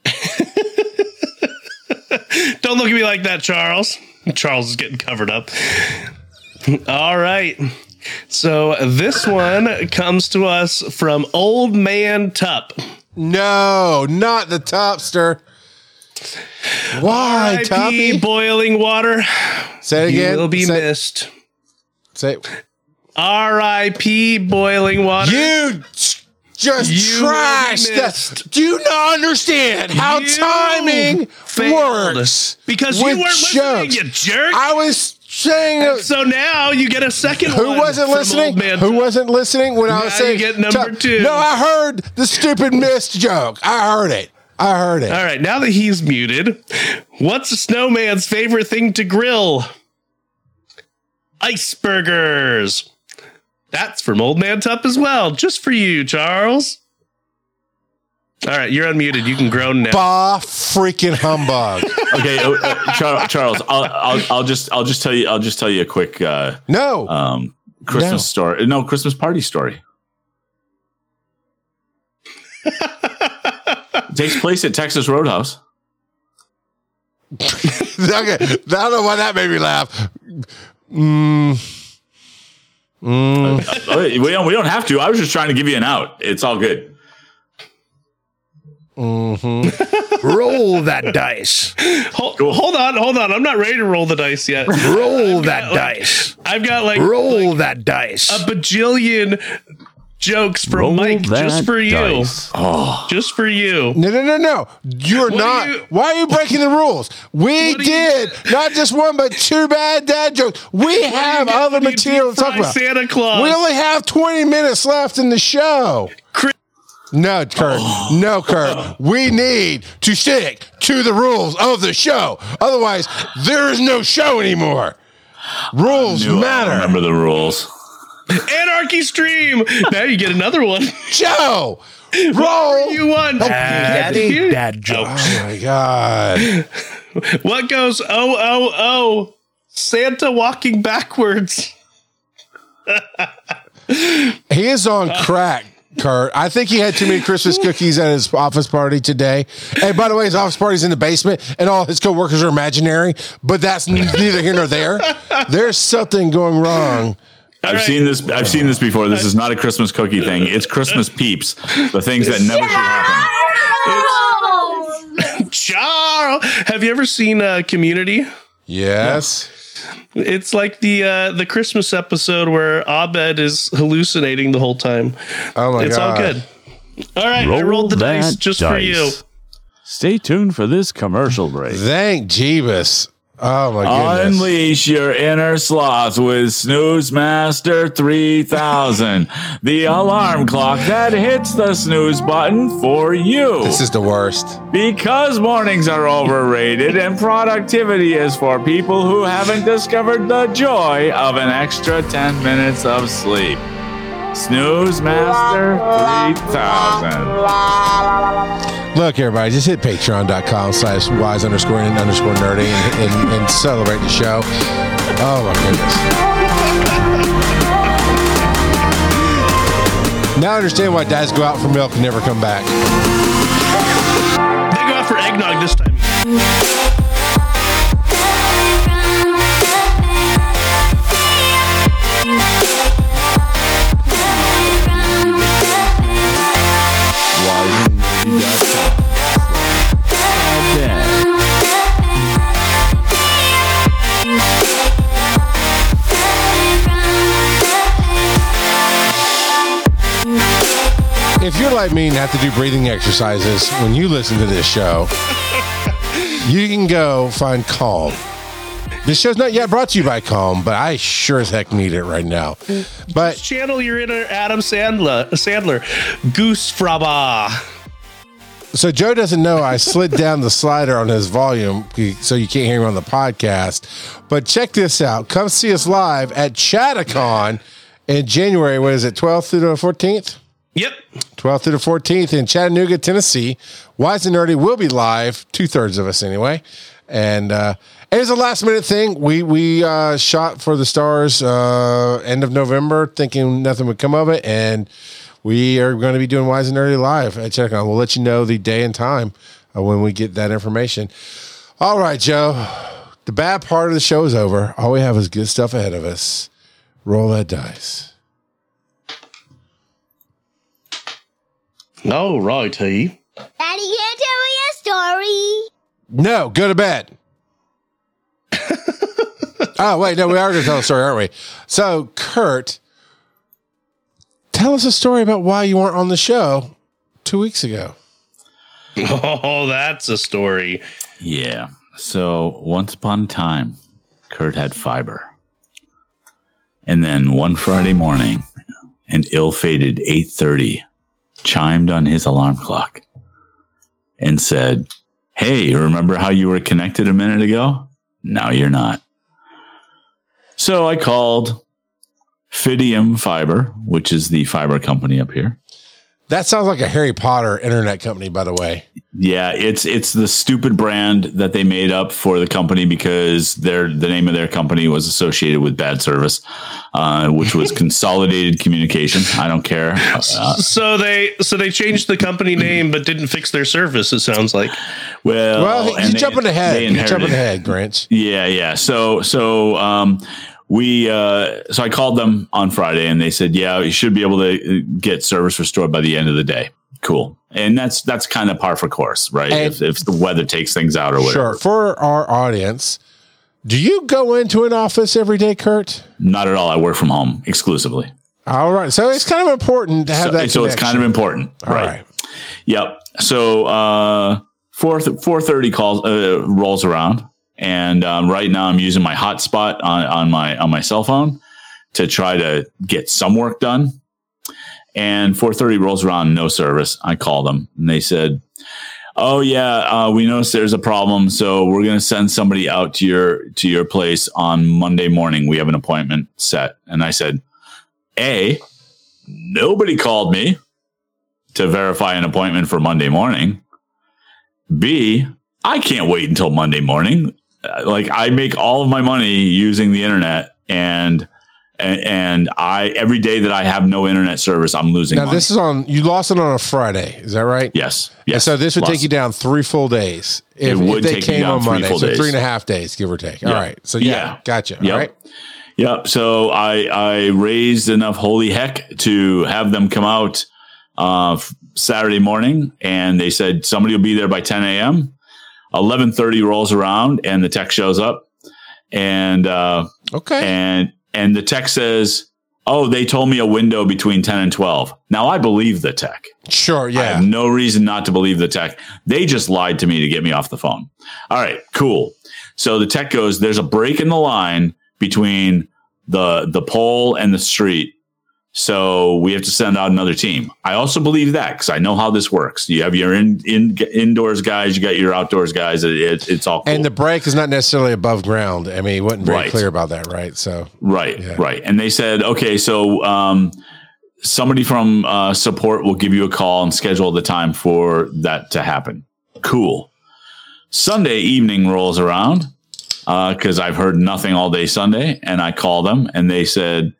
[LAUGHS]
Don't look at me like that, Charles. Charles is getting covered up. All right. So this one comes to us from Old Man Tup.
no, not the topster. Why,
R.I.P.
Toppy?
boiling water.
Say it
You
again.
will be
say,
missed.
say
R.I.P. boiling water.
you just
You
trashed that. Do you not understand how
You
timing
failed.
works?
because you weren't listening,
jokes.
you jerk.
I was saying.
so now you get a second
Who wasn't listening?
Man
Who wasn't listening when I was
Now you
saying?
get number two.
No, I heard the stupid missed joke. I heard it. I heard it.
All right, now that he's muted, what's a snowman's favorite thing to grill? Iceburgers. That's from Old Man Tup as well, just for you, Charles. All right, you're unmuted. You can groan now.
Bah freaking humbug. [LAUGHS]
Okay, uh, uh, Charles, I'll, I'll I'll just I'll just tell you I'll just tell you a quick uh,
No.
um, Christmas
No.
story. No, Christmas party story. It [LAUGHS] takes place at Texas Roadhouse. [LAUGHS]
okay. I don't know why that made me laugh. Mm. Mm.
We don't we don't have to. I was just trying to give you an out. It's all good.
Mm-hmm. [LAUGHS]
Roll that dice.
hold, hold on, hold on. I'm not ready to roll the dice yet.
Roll that dice.
I've got like
Roll that dice.
a bajillion jokes from
Roll
Mike just
that
for you.
dice. Oh.
Just for you.
No, no, no, no. You're
What
not.
are you-
why are you breaking the rules? We
What are you-
did not just one, but two bad dad jokes. We have other material to talk about.
Santa Claus.
We only have 20 minutes left in the show.
Chris-
No, Kurt. No, Kurt. We need to stick to the rules of the show. Otherwise, there is no show anymore. Rules
Knew I
matter.
Remember the rules.
Anarchy stream. Now you get another one.
Joe, roll.
You won.
Daddy dad jokes.
Oh my God.
What goes oh oh oh? Santa walking backwards.
He is on crack, Kurt. I think he had too many Christmas cookies at his office party today. And by the way, his office party's in the basement, and all his coworkers are imaginary. But that's neither here nor there. There's something going wrong.
I've
right.
seen this. I've seen this before. This is not a Christmas cookie thing. It's Christmas peeps. The things that never should happen.
Charles, have you ever seen uh, Community?
Yes.
It's like the uh, the Christmas episode where Abed is hallucinating the whole time.
Oh my god!
it's
God.
all good. All right, I rolled the dice
that
just for you.
Stay tuned for this commercial break.
Thank Jeebus. Oh my goodness.
Unleash your inner sloth with Snooze Master 3000, the alarm clock that hits the snooze button for you.
This is the worst.
Because mornings are overrated and productivity is for people who haven't discovered the joy of an extra 10 minutes of sleep. Snooze Master 3000.
Look, everybody, just hit patreon.com slash wise underscore and underscore nerdy and, and, and celebrate the show. Oh, my goodness. Now I understand why dads go out for milk and never come back.
They go out for eggnog this time.
Like me and have to do breathing exercises when you listen to this show, [LAUGHS] you can go find Calm. This show's not yet brought to you by Calm, but I sure as heck need it right now. But
Channel your inner Adam Sandler. Sandler. Goosfraba.
so Joe doesn't know I slid down the slider on his volume so you can't hear him on the podcast. But check this out. Come see us live at Chattacon in January. What is it, 12th through the 14th?
Yep.
12th through the 14th in Chattanooga, Tennessee. Wise and Nerdy will be live, two thirds of us anyway. And uh, it was a last minute thing. We we uh, shot for the stars uh, end of November, thinking nothing would come of it, and we are going to be doing Wise and Nerdy live at Chattanooga. We'll let you know the day and time uh, when we get that information. All right, Joe. The bad part of the show is over. All we have is good stuff ahead of us. Roll that dice.
All righty.
Daddy can't tell me a story.
No, go to bed. [LAUGHS] oh, wait, no, we are going to tell a story, aren't we? So, Kurt, tell us a story about why you weren't on the show two weeks ago.
Oh, that's a story.
Yeah. So once upon a time, Kurt had fiber. And then one Friday morning, an ill-fated 8:30 chimed on his alarm clock and said, "Hey, remember how you were connected a minute ago? Now you're not." So I called Fidium Fiber, which is the fiber company up here.
That sounds like a Harry Potter internet company, by the way.
Yeah, it's it's the stupid brand that they made up for the company because their the name of their company was associated with bad service, uh, which was [LAUGHS] Consolidated Communication. I don't care. Uh,
So they so they changed the company name but didn't fix their service. It sounds like.
well,
Well, you're
they-
jumping ahead.
they
You're jumping ahead, Grinch.
Yeah, yeah. So so um we uh so I called them on Friday and they said, "Yeah, you should be able to uh, get service restored by the end of the day." Cool. And that's that's kind of par for course, right? If, if the weather takes things out or whatever.
Sure. For our audience, do you go into an office every day, Kurt?
Not at all. I work from home exclusively.
All right. So it's kind of important to have
So,
that.
so it's kind of important.
All
right.
right.
Yep. So uh, four four thirty calls uh, rolls around, and um, right now I'm using my hotspot on on my on my cell phone to try to get some work done. And four thirty rolls around, no service. I call them, and they said, "Oh yeah, uh, we noticed there's a problem, so we're going to send somebody out to your to your place on Monday morning. We have an appointment set." And I said, "A, nobody called me." to verify an appointment for Monday morning. B, I can't wait until Monday morning. Uh, Like I make all of my money using the internet and and, and I every day that I have no internet service, I'm losing
Now
money.
this is on. You lost it on a Friday. Is that right?
yes.
And
Yes.
so this would
Lost.
take you down three full days if,
It would
if they came
down
on
three
Monday.
full
So
days.
three and a half days, give or take. All
Yeah.
right. So yeah,
Yeah.
gotcha.
Yep.
All right.
Yep. So I I raised enough holy heck to have them come out uh, Saturday morning, and they said somebody will be there by 10 a.m. 11:30 rolls around, and the tech shows up, and uh,
Okay.
and and the tech says, "Oh, they told me a window between 10 and 12." Now I believe the tech.
sure. yeah I
have no reason not to believe the tech. They just lied to me to get me off the phone. All right, cool. So the tech goes, there's a break in the line between the the pole and the street. So we have to send out another team. I also believe that because I know how this works. You have your in, in indoors guys, you got your outdoors guys. It, it- it's all cool.
And the break is not necessarily above ground. I mean, he wasn't very
Right.
clear about that, right? So
Right,
Yeah.
right. And they said, okay, so um, somebody from uh, support will give you a call and schedule the time for that to happen. Cool. Sunday evening rolls around because I've heard nothing all day Sunday, and I call them and they said,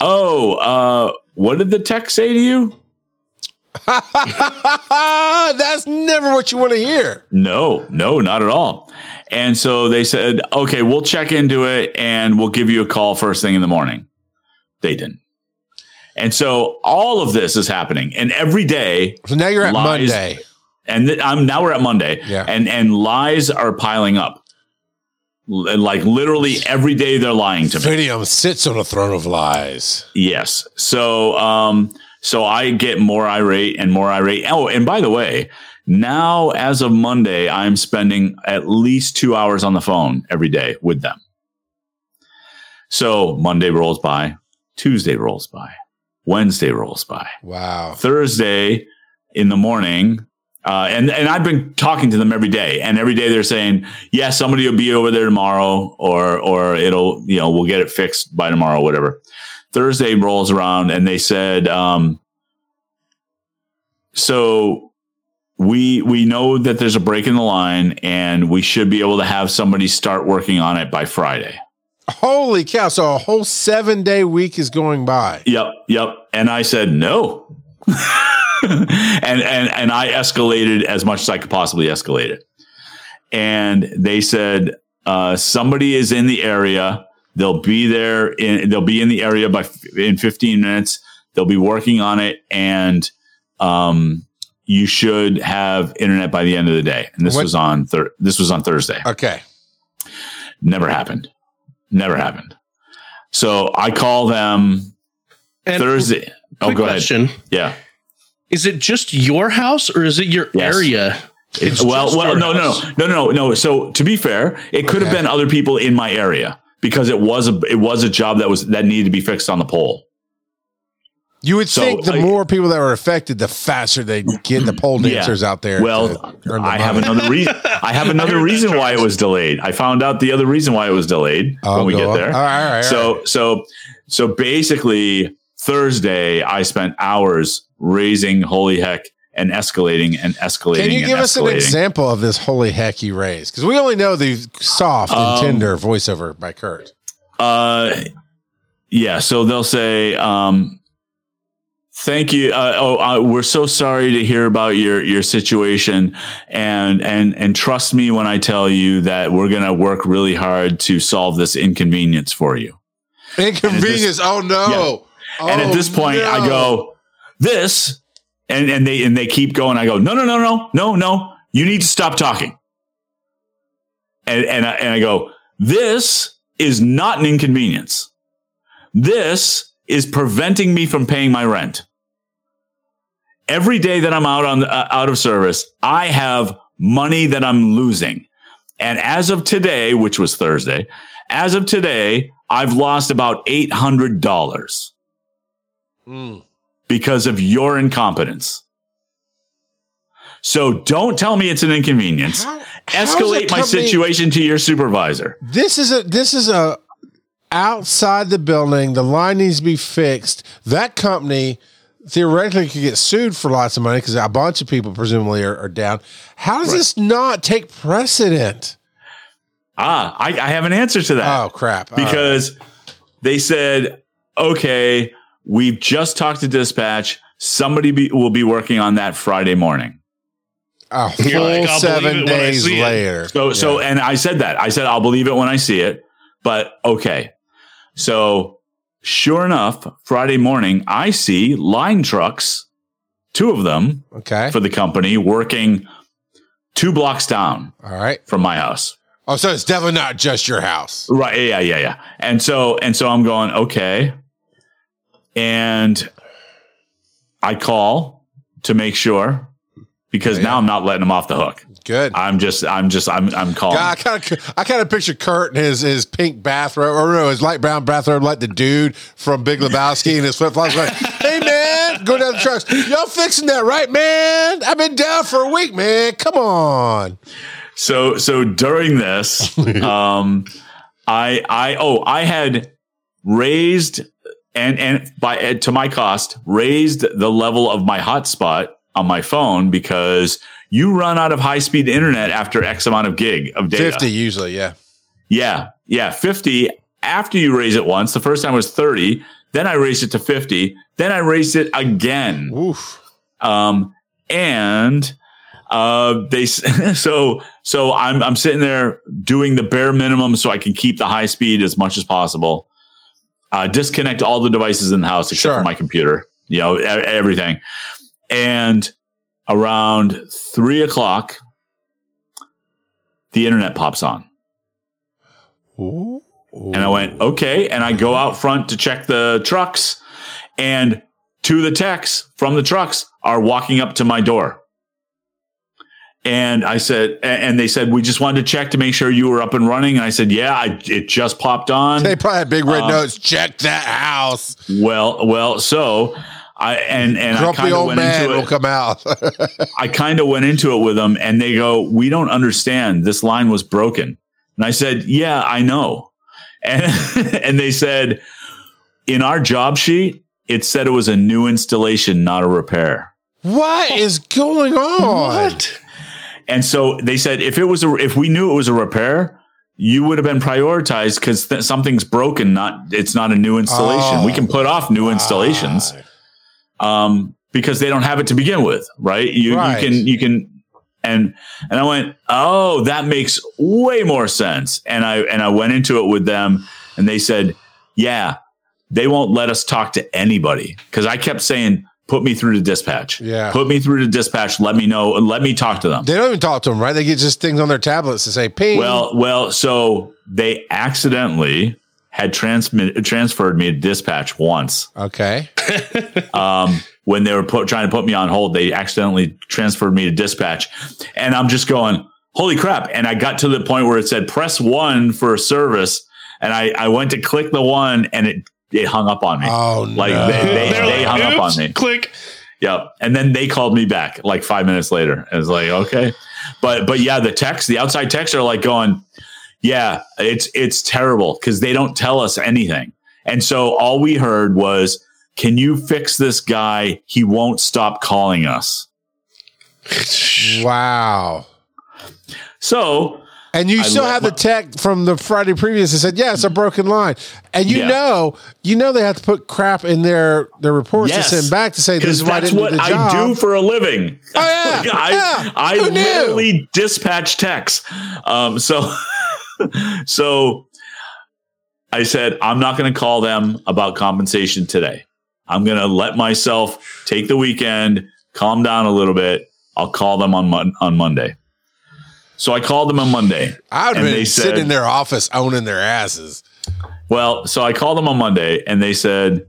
"Oh, uh, what did the tech say to you?" [LAUGHS]
That's never what you want to hear.
No, no, not at all. And so they said, "Okay, we'll check into it and we'll give you a call first thing in the morning." They didn't. And so all of this is happening, and every day
So now you're at
Lies.
Monday.
and th- I'm now we're at Monday,
Yeah.
and and lies are piling up. Like literally every day they're lying to me.
Fidium sits on a throne of lies.
Yes. So um so I get more irate and more irate. Oh, and by the way, now as of Monday, I'm spending at least 2 hours on the phone every day with them. So Monday rolls by, Tuesday rolls by, Wednesday rolls by.
Wow.
Thursday in the morning. Uh, and and I've been talking to them every day, and every day they're saying, "Yeah, somebody will be over there tomorrow, or or it'll you know we'll get it fixed by tomorrow, whatever." Thursday rolls around, and they said, um, "So we we know that there's a break in the line, and we should be able to have somebody start working on it by Friday."
Holy cow. So a whole seven day week is going by.
Yep, yep. And I said no. [LAUGHS] and and and I escalated as much as I could possibly escalate it. And they said uh, somebody is in the area. They'll be there. In, they'll be in the area by f- in 15 minutes. They'll be working on it, and um, you should have internet by the end of the day. And this
What-
was on thir- this was on Thursday.
Okay.
Never happened. Never happened. So I call them
And
Thursday. Oh,
quick
go ahead.
question.
Yeah.
Is it just your house or is it your
Yes.
area? It's
well, well, no, no, no, no, no, no. So to be fair, it could have been other people in my area because it was a it was a job that was that needed to be fixed on the pole.
You would
So,
think the
I-
more people that were affected, the faster they get the pole [CLEARS THROAT]
Yeah.
dancers out there.
Well,
to earn the
I have another [LAUGHS] reason. I have another
heard
reason why it was delayed. I found out the other reason why it was delayed
Oh,
when we get
on.
there.
All right, all right, all
so
right.
so so basically Thursday I spent hours raising holy heck and escalating and escalating.
Can you give us an example of this holy heck you raised? Because we only know the soft and
Um,
tender voiceover by Kurt.
Uh, yeah. So they'll say, um, "Thank you." Uh, oh, uh, we're so sorry to hear about your your situation, and and and trust me when I tell you that we're gonna work really hard to solve this inconvenience for you.
Inconvenience. oh no.
and
Oh,
at this point, I go, "This," and and they and they keep going. I go, "No, no, no, no, no, no. You need to stop talking." And and I, and I go, "This is not an inconvenience. This is preventing me from paying my rent. Every day that I'm out on uh, out of service, I have money that I'm losing." And as of today, which was Thursday, as of today, I've lost about eight hundred dollars
Mm.
because of your incompetence. So don't tell me it's an inconvenience.
How-
Escalate my situation to your supervisor.
This is a this is a outside the building. The line needs to be fixed. That company theoretically could get sued for lots of money because a bunch of people presumably are, are down. How does this not take precedent?
Ah, I, I have an answer to that.
Oh crap! All right.
because they said, okay, we've just talked to dispatch. Somebody be, will be working on that Friday morning.
a [LAUGHS] full
like,
seven
it when I
days
see it.
later.
So, so, and I said that. I said, I'll believe it when I see it. But okay. So, sure enough, Friday morning, I see line trucks, two of them
okay,
for the company, working two blocks down
all right.
from my house.
Oh, so it's definitely not just your house.
Right. Yeah. Yeah. Yeah. And so, and so I'm going, okay. And I call to make sure because
Yeah,
now I'm not letting him off the hook.
Good.
I'm just, I'm just, I'm, I'm calling.
God, I kind of, I kind of picture Kurt in his his pink bathrobe, or no, his light brown bathrobe, like the dude from Big Lebowski, and his flip flops. Like, hey man, go down the trucks. Y'all fixing that, right, man? I've been down for a week, man. Come on.
So so during this, [LAUGHS] um, I I oh I had raised and and by to my cost raised the level of my hotspot on my phone because you run out of high speed internet after X amount of gig of data.
50 usually, yeah.
Yeah, yeah, 50 after you raise it once. The first time was 30. Then I raised it to 50. Then I raised it again.
Oof.
Um, and uh, they [LAUGHS] so so I'm I'm sitting there doing the bare minimum so I can keep the high speed as much as possible. Uh, disconnect all the devices in the house except
Sure.
for my computer. You know everything. And around three o'clock, the internet pops on.
Ooh.
And I went, okay. And I go out front to check the trucks. And two of the techs from the trucks are walking up to my door. And I said, and they said, we just wanted to check to make sure you were up and running. And I said, yeah, I, it just popped on.
They probably had big red
Um,
notes. Check that house.
Well, well, so I, and, and I
Grumpy
kind of
old
went
man
into
will come out. [LAUGHS]
I kind of went into it with them and they go, we don't understand. This line was broken. And I said, yeah, I know. [LAUGHS] And, and they said, in our job sheet, it said it was a new installation, not a repair.
what is going on?
What?
And so they said, if it was a, if we knew it was a repair, you would have been prioritized because th- something's broken. Not, it's not a new installation. we can put off new installations. um, because they don't have it to begin with, right? You,
Right.
you can, you can, and, and I went, oh, that makes way more sense. And I, and I went into it with them and they said, yeah, they won't let us talk to anybody. Cause I kept saying, put me through to dispatch.
Yeah.
Put me through to dispatch. Let me know. Let me talk to them.
They don't even talk to them, right? They get just things on their tablets to say ping.
Well, well, so they accidentally had transmit, transferred me to dispatch once
okay. [LAUGHS]
um, when they were put, trying to put me on hold, they accidentally transferred me to dispatch. And I'm just going, holy crap. And I got to the point where it said press one for a service. And I, I went to click the one and it, it hung up on me.
Oh,
like
no.
they, they,
They're
they
like,
hung up on me.
Click.
Yep. And then they called me back like five minutes later. I was like, okay. But but yeah, the text, the outside techs are like going, yeah, it's it's terrible because they don't tell us anything. And so all we heard was, can you fix this guy? He won't stop calling us.
Wow.
So
And you
I
still have
my-
the tech from the Friday previous that said, "Yeah, it's a broken line," and you
Yeah.
know, you know they have to put crap in their their reports
Yes.
to send back to say this is why I didn't
what
do the
I do for a living.
Oh, yeah, [LAUGHS]
I,
yeah.
I literally dispatch techs. Um, so, [LAUGHS] so I said, I'm not going to call them about compensation today. I'm going to let myself take the weekend, calm down a little bit. I'll call them on Mon- on Monday. So I called them on Monday.
I would have been sitting in their office owning their asses.
Well, so I called them on Monday and they said,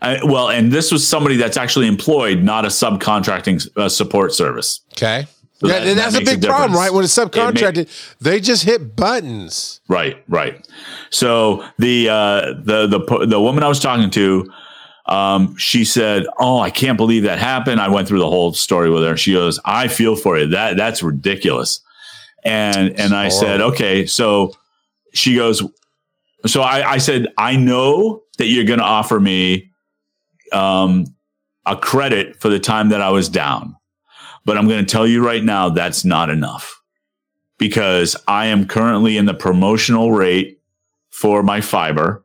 I, well, and this was somebody that's actually employed, not a subcontracting uh, support service.
Okay.
So
yeah,
that-
and
that
that's a
makes a
big problem, right? When it's
It
subcontracted, they just hit buttons.
Right, right. So the uh, the the the woman I was talking to, um, she said, "Oh, I can't believe that happened." I went through the whole story with her. She goes, "I feel for you. That that's ridiculous." And and I said, "Okay." So she goes, so I, I said, "I know that you're going to offer me um, a credit for the time that I was down, but I'm going to tell you right now that's not enough." because I am currently in the promotional rate for my fiber,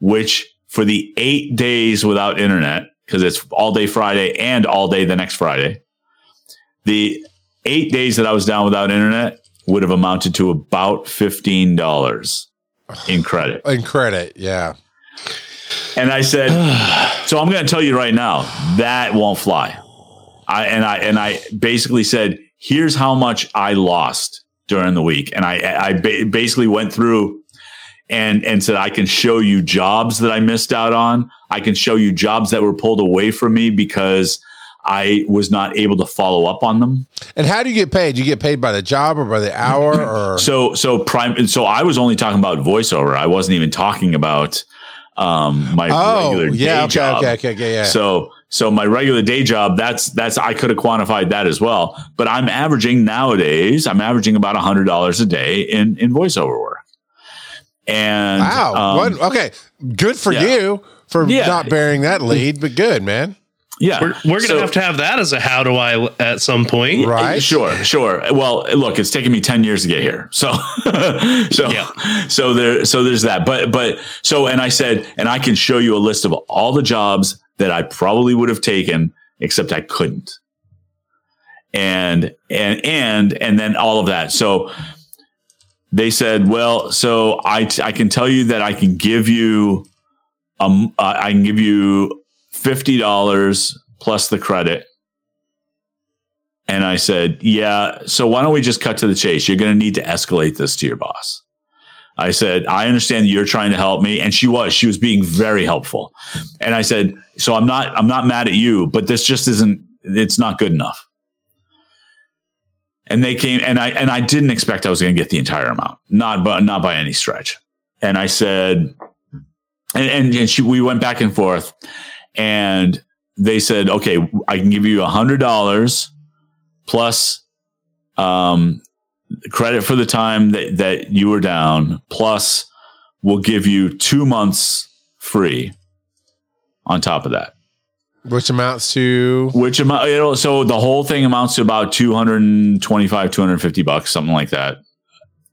which for the eight days without internet, because it's all day Friday and all day the next Friday, the eight days that I was down without internet would have amounted to about $15 in credit.
In credit, yeah.
And I said, [SIGHS] so I'm going to tell you right now, that won't fly. I, and I, and I basically said, here's how much I lost during the week. And I, I ba- basically went through and, and said, I can show you jobs that I missed out on. I can show you jobs that were pulled away from me because I was not able to follow up on them.
And how do you get paid? Do You get paid by the job or by the hour [CLEARS THROAT] or
So, so prime, so I was only talking about voiceover. I wasn't even talking about, um, my
Oh,
regular
yeah,
day
okay,
job.
okay, okay, okay, yeah.
So, so my regular day job, that's, that's, I could have quantified that as well, but I'm averaging nowadays, I'm averaging about a hundred dollars a day in, in voiceover work. And,
Wow.
um,
What- okay. Good for
yeah.
you. for
Yeah.
not bearing that lead, but good, man.
Yeah,
We're, we're gonna
So-
have to have that as a how do I at some point.
Right.
Sure, sure. Well, look, it's taken me 10 years to get here. So, [LAUGHS] so,
Yeah.
so there, so there's that. But, but, so, and I said, and I can show you a list of all the jobs that I probably would have taken, except I couldn't. And, and, and, and then all of that. So they said, well, so I, I can tell you that I can give you, um, uh, I can give you $50 plus the credit and I said, Yeah, so why don't we just cut to the chase? You're going to need to escalate this to your boss. I said, I understand you're trying to help me. And she was, she was being very helpful. And I said, So I'm not, I'm not mad at you, but this just isn't, it's not good enough. And they came and I, and I didn't expect I was going to get the entire amount, not, but not by any stretch. And I said, and, and, and she, we went back and forth and they said, okay, I can give you a hundred dollars plus um, credit for the time that, that you were down, plus we'll give you two months free on top of that.
Which amounts to
Which amount, it'll, so the whole thing amounts to about 225, 250 bucks, something like that.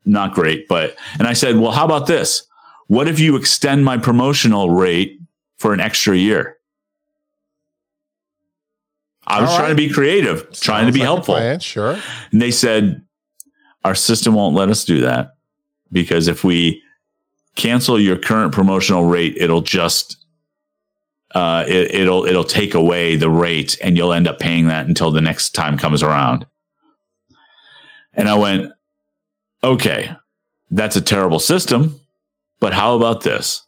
Not great, but, and I said, well, how about this? What if you extend my promotional rate for an extra year? I was
All
trying to be creative, trying to be
like
helpful.
plan, Sure.
And they said, our system won't let us do that because if we cancel your current promotional rate, it'll just, uh, it, it'll, it'll take away the rate and you'll end up paying that until the next time comes around. And I went, okay, that's a terrible system, but how about this?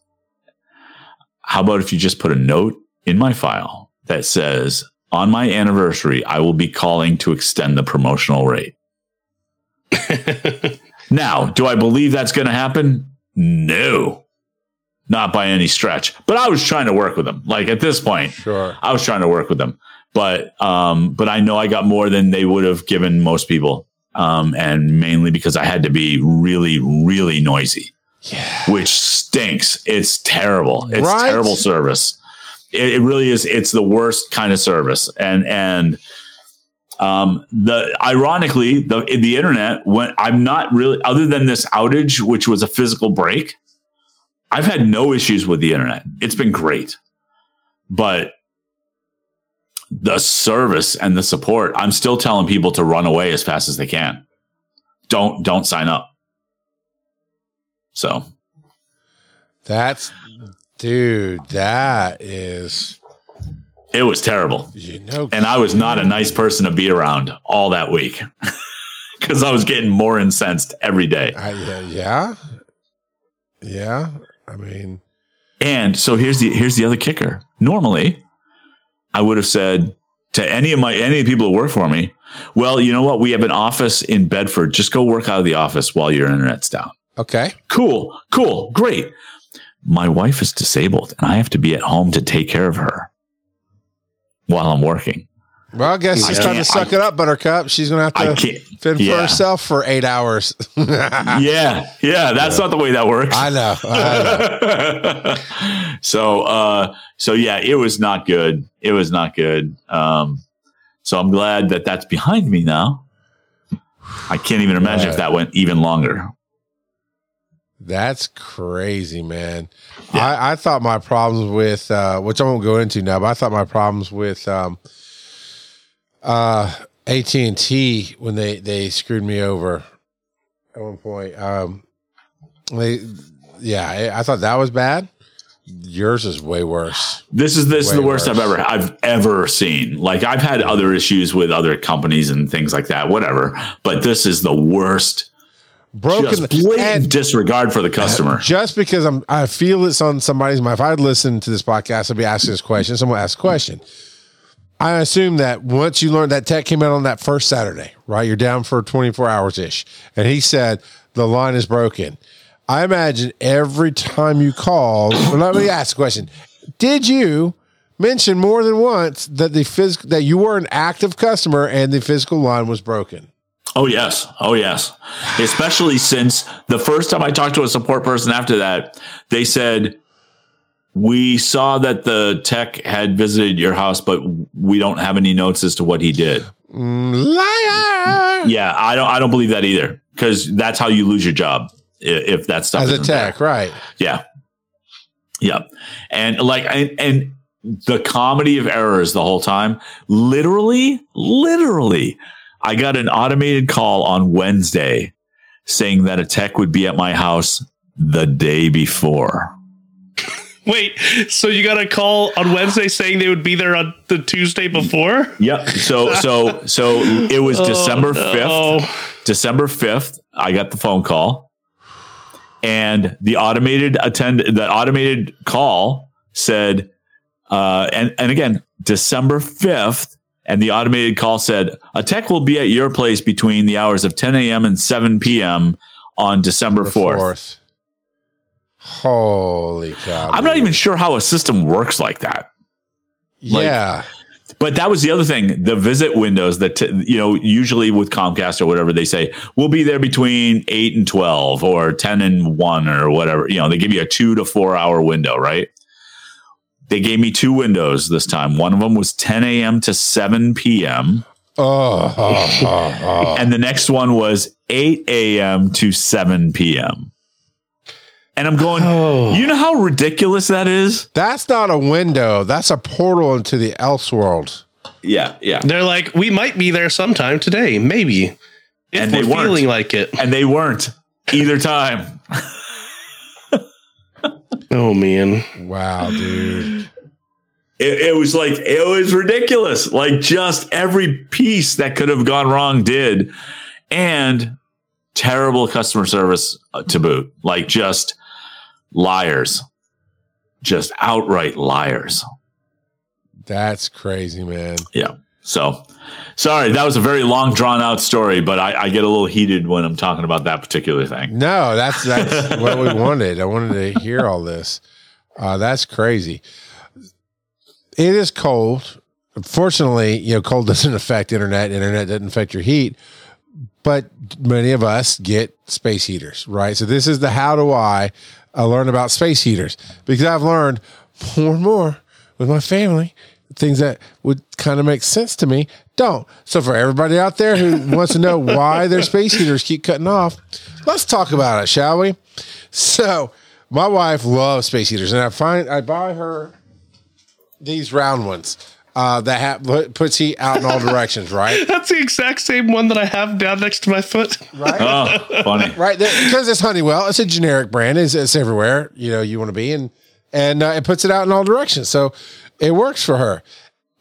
How about if you just put a note in my file that says, on my anniversary, I will be calling to extend the promotional rate. [LAUGHS] now, do I believe that's going to happen? No, not by any stretch. But I was trying to work with them. Like at this point,
Sure.
I was trying to work with them. But um, but I know I got more than they would have given most people, um, and mainly because I had to be really, really noisy,
Yeah.
which stinks. It's terrible. It's
Right?
terrible service. It, it really is. It's the worst kind of service, and and um, the ironically the the internet when I'm not really other than this outage, which was a physical break. I've had no issues with the internet. It's been great, but the service and the support, I'm still telling people to run away as fast as they can. Don't don't sign up. So
That's dude, that is
it was terrible.
you know
And I was not a nice person to be around all that week [LAUGHS] because I was getting more incensed every day.
I, yeah, yeah. Yeah. I mean,
And so here's the here's the other kicker. Normally, I would have said to any of my any of the people that work for me, well, you know what? We have an office in Bedford. Just go work out of the office while your internet's down.
okay.
Cool, cool, great. My wife is disabled and I have to be at home to take care of her while I'm working.
Well, I guess she's
I
trying to
can't-
suck it up, Buttercup. She's gonna have to
can't.
fend for herself for eight hours. [LAUGHS]
Yeah, yeah, that's not the way that works.
I know. I know. [LAUGHS]
so uh so yeah it was not good it was not good um so i'm glad that that's behind me now i can't even imagine if that went even longer
That's crazy, man. I, I thought my problems with uh, which I won't go into now, but I thought my problems with um, uh, AT and T when they they screwed me over at one point. Um, they, yeah, I, I thought that was bad. Yours is way worse.
this is this is the worst
worse.
i've ever i've ever seen like i've had other issues with other companies and things like that whatever but this is the worst
Broken
just blatant disregard for the uh, customer
just because I'm I feel it's on somebody's mind. If I'd listened to this podcast, I'd be asking this question. Someone asked a question. I assume that once you learned that tech came out on that first Saturday, right? You're down for 24 hours ish. And he said the line is broken. I imagine every time you called, well, let me ask a question. Did you mention more than once that the phys- that you were an active customer and the physical line was broken?
Oh yes. Oh yes. Especially since the first time I talked to a support person after that, they said, we saw that the tech had visited your house, but we don't have any notes as to what he did.
Liar.
Yeah, I don't. I don't believe that either because that's how you lose your job if that stuff
As a
isn't there.
tech, right?
Yeah. Yeah. And like, and, and the comedy of errors the whole time, literally, literally, I got an automated call on Wednesday saying that a tech would be at my house the day before. [LAUGHS]
Wait, so you got a call on Wednesday saying they would be there on the Tuesday before?
Yep. So, so, so it was December [LAUGHS] 5th.
Oh,
December 5th, I got the phone call and the automated attend the automated call said uh and and again December 5th and the automated call said a tech will be at your place between the hours of 10 a.m. and 7 p.m. on December
The
4th.
Holy cow!
I'm not even sure how a system works like that. like-
yeah.
But that was the other thing. The visit windows that, t- you know, usually with Comcast or whatever, they say, we'll be there between 8 and 12 or 10 and 1 or whatever. You know, they give you a two to four hour window, right? They gave me two windows this time. One of them was 10 a.m. to 7 p.m.
Oh, uh-huh. oh, oh, oh.
And the next one was 8 a.m. to 7 p.m. And I'm going,
Oh.
you know how ridiculous that is?
that's not a window. That's a portal into the else world.
Yeah, yeah.
they're like, we might be there sometime today, maybe. If
And they
we're
weren't.
feeling like it.
And they weren't either time.
Oh man.
Wow, dude.
it, it was like it was ridiculous like just every piece that could have gone wrong did and terrible customer service uh, to boot like just liars just outright liars
That's crazy, man.
yeah so sorry that was a very long drawn out story but I, I get a little heated when i'm talking about that particular thing
No, that's that's [LAUGHS] what we wanted. I wanted to hear all this. Uh, that's crazy. It is cold. Fortunately, you know, cold [LAUGHS] doesn't affect internet. Internet doesn't affect your heat. But many of us get space heaters, right? So this is the how do I uh, learn about space heaters because I've learned more and more with my family things that would kind of make sense to me don't. So for everybody out there who [LAUGHS] wants to know why their space heaters keep cutting off, let's talk about it, shall we? So my wife loves space heaters, and I find I buy her these round ones uh, that have put- puts heat out in all directions, right? [LAUGHS]
That's the exact same one that I have down next to my foot.
Right.
oh funny [LAUGHS]
right because it's Honeywell. It's a generic brand. It's, it's everywhere you know you want to be, and and uh, it puts it out in all directions. So it works for her.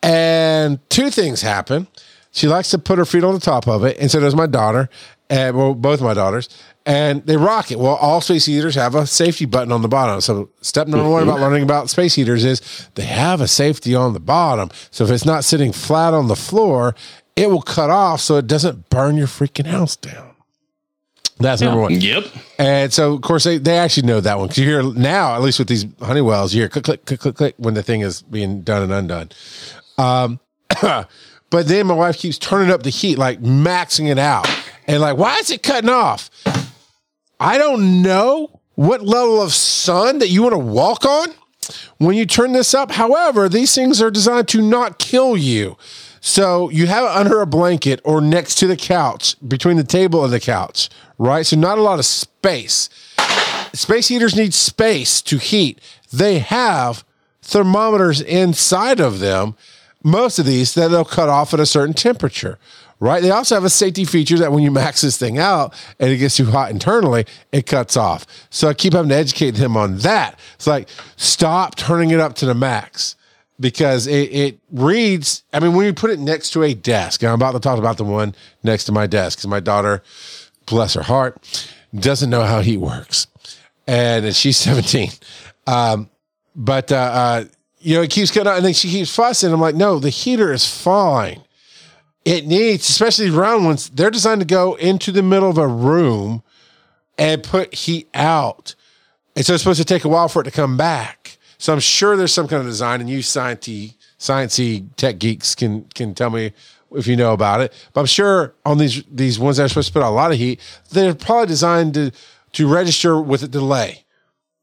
And two things happen. She likes to put her feet on the top of it, and so does my daughter, and well, both my daughters, and they rock it. Well, all space heaters have a safety button on the bottom. So step number one [LAUGHS] about learning about space heaters is they have a safety on the bottom. So if it's not sitting flat on the floor, it will cut off so it doesn't burn your freaking house down. That's number one.
Yep.
And so, of course, they, they actually know that one because you hear now, at least with these Honeywells, you hear click, click, click, click, click when the thing is being done and undone. Um, [CLEARS THROAT] but then my wife keeps turning up the heat, like maxing it out. And like, why is it cutting off? I don't know what level of sun that you want to walk on when you turn this up. However, these things are designed to not kill you. So you have it under a blanket or next to the couch, between the table and the couch, right? So not a lot of space. Space heaters need space to heat. They have thermometers inside of them, most of these that they'll cut off at a certain temperature, right? They also have a safety feature that when you max this thing out and it gets too hot internally, it cuts off. So I keep having to educate them on that. It's like, stop turning it up to the max because it, it reads. I mean, when you put it next to a desk, I'm about to talk about the one next to my desk because my daughter, bless her heart, doesn't know how heat works, and she's [LAUGHS] 17. Um, but uh, uh, you know, it keeps going on, and then she keeps fussing. I'm like, no, the heater is fine. It needs, especially round ones, they're designed to go into the middle of a room and put heat out. And so it's supposed to take a while for it to come back. So I'm sure there's some kind of design, and you sciencey, sciencey tech geeks can can tell me if you know about it. But I'm sure on these these ones that are supposed to put out a lot of heat, they're probably designed to to register with a delay.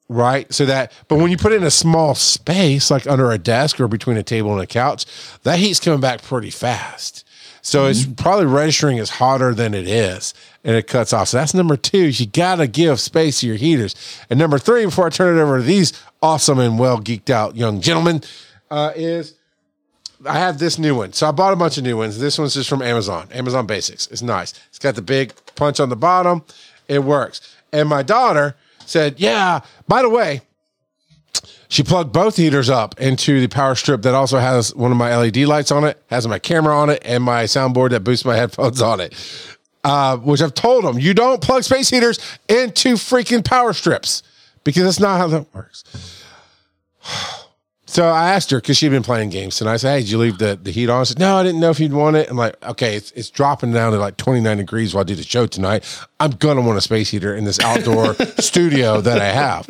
Right? So that, but when you put it in a small space, like under a desk or between a table and a couch, that heat's coming back pretty fast. So it's probably registering as hotter than it is, and it cuts off. So that's number two. You gotta give space to your heaters. And number three, before I turn it over to these awesome and well geeked out young gentlemen, uh, is I have this new one. So I bought a bunch of new ones. This one's just from Amazon. Amazon Basics. It's nice. It's got the big punch on the bottom. It works. And my daughter said, "Yeah, by the way, she plugged both heaters up into the power strip that also has one of my LED lights on it, has my camera on it, and my soundboard that boosts my [LAUGHS] headphones on it. Uh, which I've told them, you don't plug space heaters into freaking power strips because that's not how that works. [SIGHS] [SIGHS] So I asked her because she'd been playing games, and I said, "Hey, did you leave the, the heat on?" She said, "No, I didn't know if you'd want it." I'm like, "Okay, it's, it's dropping down to like 29 degrees while I do the show tonight. I'm gonna want a space heater in this outdoor [LAUGHS] studio that I have."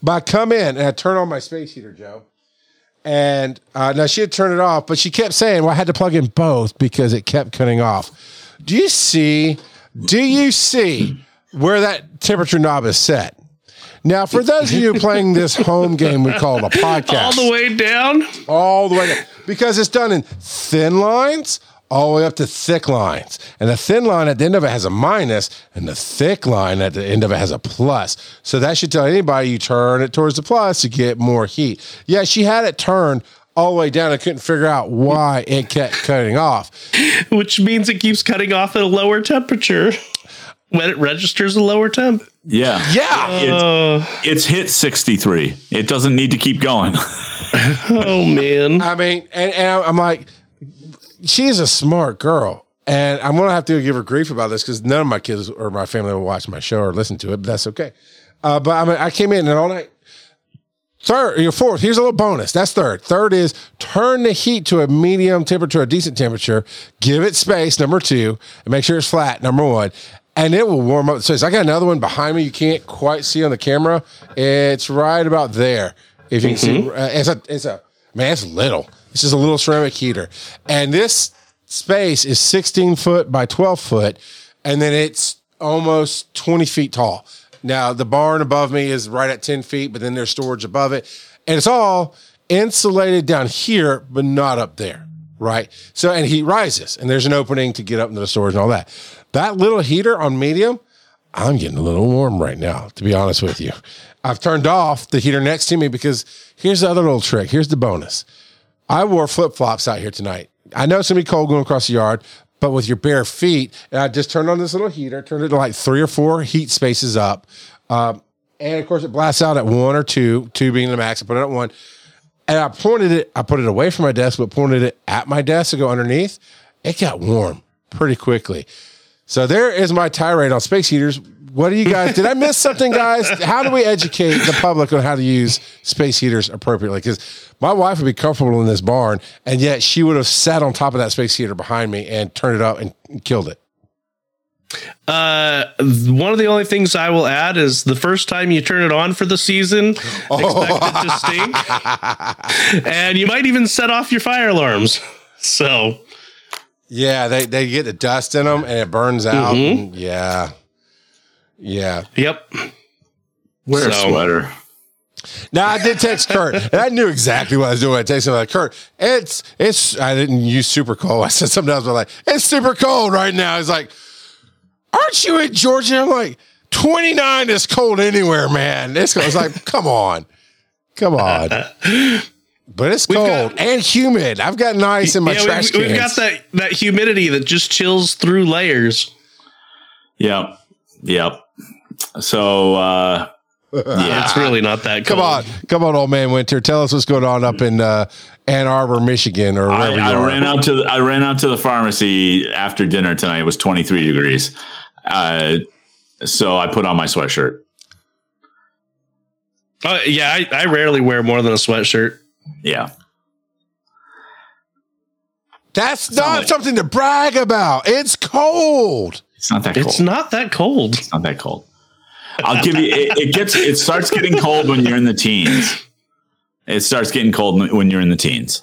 But I come in and I turn on my space heater, Joe, and uh, now she had turned it off, but she kept saying, "Well, I had to plug in both because it kept cutting off." Do you see? Do you see where that temperature knob is set? Now, for those of you playing this home game we call it a podcast,
All the way down.
all the way down because it's done in thin lines all the way up to thick lines. And the thin line at the end of it has a minus, and the thick line at the end of it has a plus. So that should tell anybody you turn it towards the plus to get more heat. Yeah, she had it turned all the way down. I couldn't figure out why it kept cutting off. [LAUGHS]
which means it keeps cutting off at a lower temperature when it registers a lower temp.
Yeah.
Yeah.
It's, it's hit 63. It doesn't need to keep going. [LAUGHS]
Oh man,
I mean, and, and I'm like, she's a smart girl. And I'm going to have to give her grief about this because none of my kids or my family will watch my show or listen to it, but that's okay. Uh, but I mean, I came in and all night. Third, your fourth, here's a little bonus. That's third. Third is turn the heat to a medium temperature, a decent temperature. Give it space, number two, and make sure it's flat, number one. And it will warm up. So I got another one behind me. You can't quite see on the camera. It's right about there. If you can see, uh, it's a, it's a, man, it's little. This is a little ceramic heater. And this space is 16 foot by 12 foot. And then it's almost 20 feet tall. Now, the barn above me is right at 10 feet, but then there's storage above it. And it's all insulated down here, but not up there. Right. So, and heat rises, and there's an opening to get up into the storage and all that. That little heater on medium, I'm getting a little warm right now, to be honest with you. I've turned off the heater next to me because here's the other little trick. Here's the bonus. I wore flip flops out here tonight. I know it's gonna be cold going across the yard, but with your bare feet, and I just turned on this little heater, turned it to like three or four heat spaces up. Um, and of course, it blasts out at one or two, two being the max. I put it at one. And I pointed it, I put it away from my desk, but pointed it at my desk to go underneath. It got warm pretty quickly. So there is my tirade on space heaters. What do you guys? Did I miss something, guys? How do we educate the public on how to use space heaters appropriately? Because my wife would be comfortable in this barn, and yet she would have sat on top of that space heater behind me and turned it up and killed it.
Uh, one of the only things I will add is the first time you turn it on for the season, [LAUGHS] expect it to stink, and you might even set off your fire alarms. So
Yeah, they they get the dust in them and it burns out.
Mhm.
yeah, yeah.
Yep.
Wear a sweater.
Now I did text Kurt, [LAUGHS] and I knew exactly what I was doing. I texted him like, "Kurt, it's it's." I didn't use super cold. [LAUGHS] I said something else, but like, "It's super cold right now." He's like, "Aren't you in Georgia?" I'm like, "29 is cold anywhere, man." It's I was like, "Come on, come on." [LAUGHS] But it's cold
got-
and humid. I've got ice in my
yeah,
trash
we've,
cans.
we've got that that humidity that just chills through layers.
Yep. Yep. So, uh, [LAUGHS] yeah.
It's really not that
Come on, come on, old man Winter. Tell us what's going on up in uh, Ann Arbor, Michigan, or
I,
wherever
I
you are.
ran out to the, I ran out to the pharmacy after dinner tonight. It was 23 degrees. Uh, so I put on my sweatshirt.
Uh, yeah, I, I rarely wear more than a sweatshirt.
Yeah.
That's not
like-
something to brag about. It's cold.
It's not that cold.
It's not that cold.
It's not that cold. I'll give you. It, it gets. It starts getting cold when you're in the teens. It starts getting cold when you're in the teens.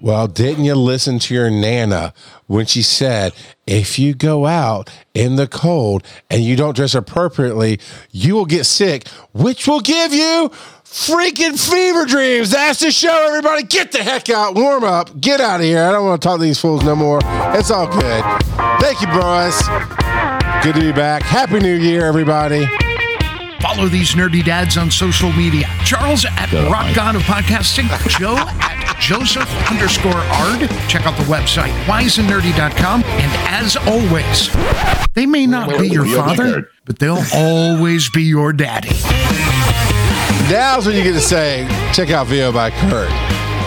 Well, didn't you listen to your Nana when she said, if you go out in the cold and you don't dress appropriately, you will get sick, which will give you freaking fever dreams. That's the show, everybody. Get the heck out, warm up, get out of here. I don't want to talk to these fools no more. It's all good. Thank you, boys. Good to be back. Happy New Year, everybody.
Follow these nerdy dads on social media. Charles at
up,
Rock
Mike.
God of Podcasting. Joe at Joseph underscore Ard. Check out the website wiseandnerdy.com. And as always, they may not be your father, but they'll always be your daddy.
Now's when you get to say, check out VO by Kurt.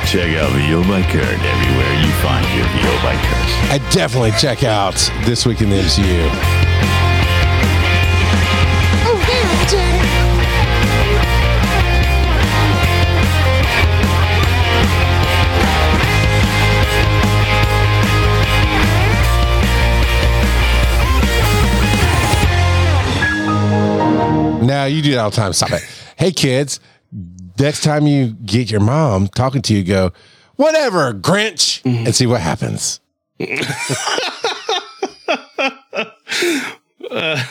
Check out VO by Kurt everywhere you find your VO by Kurt.
I definitely check out This Week in the MCU. Now you do that all the time. Stop it. Hey kids, next time you get your mom talking to you, go, whatever, Grinch, and see what happens. [LAUGHS] Uh,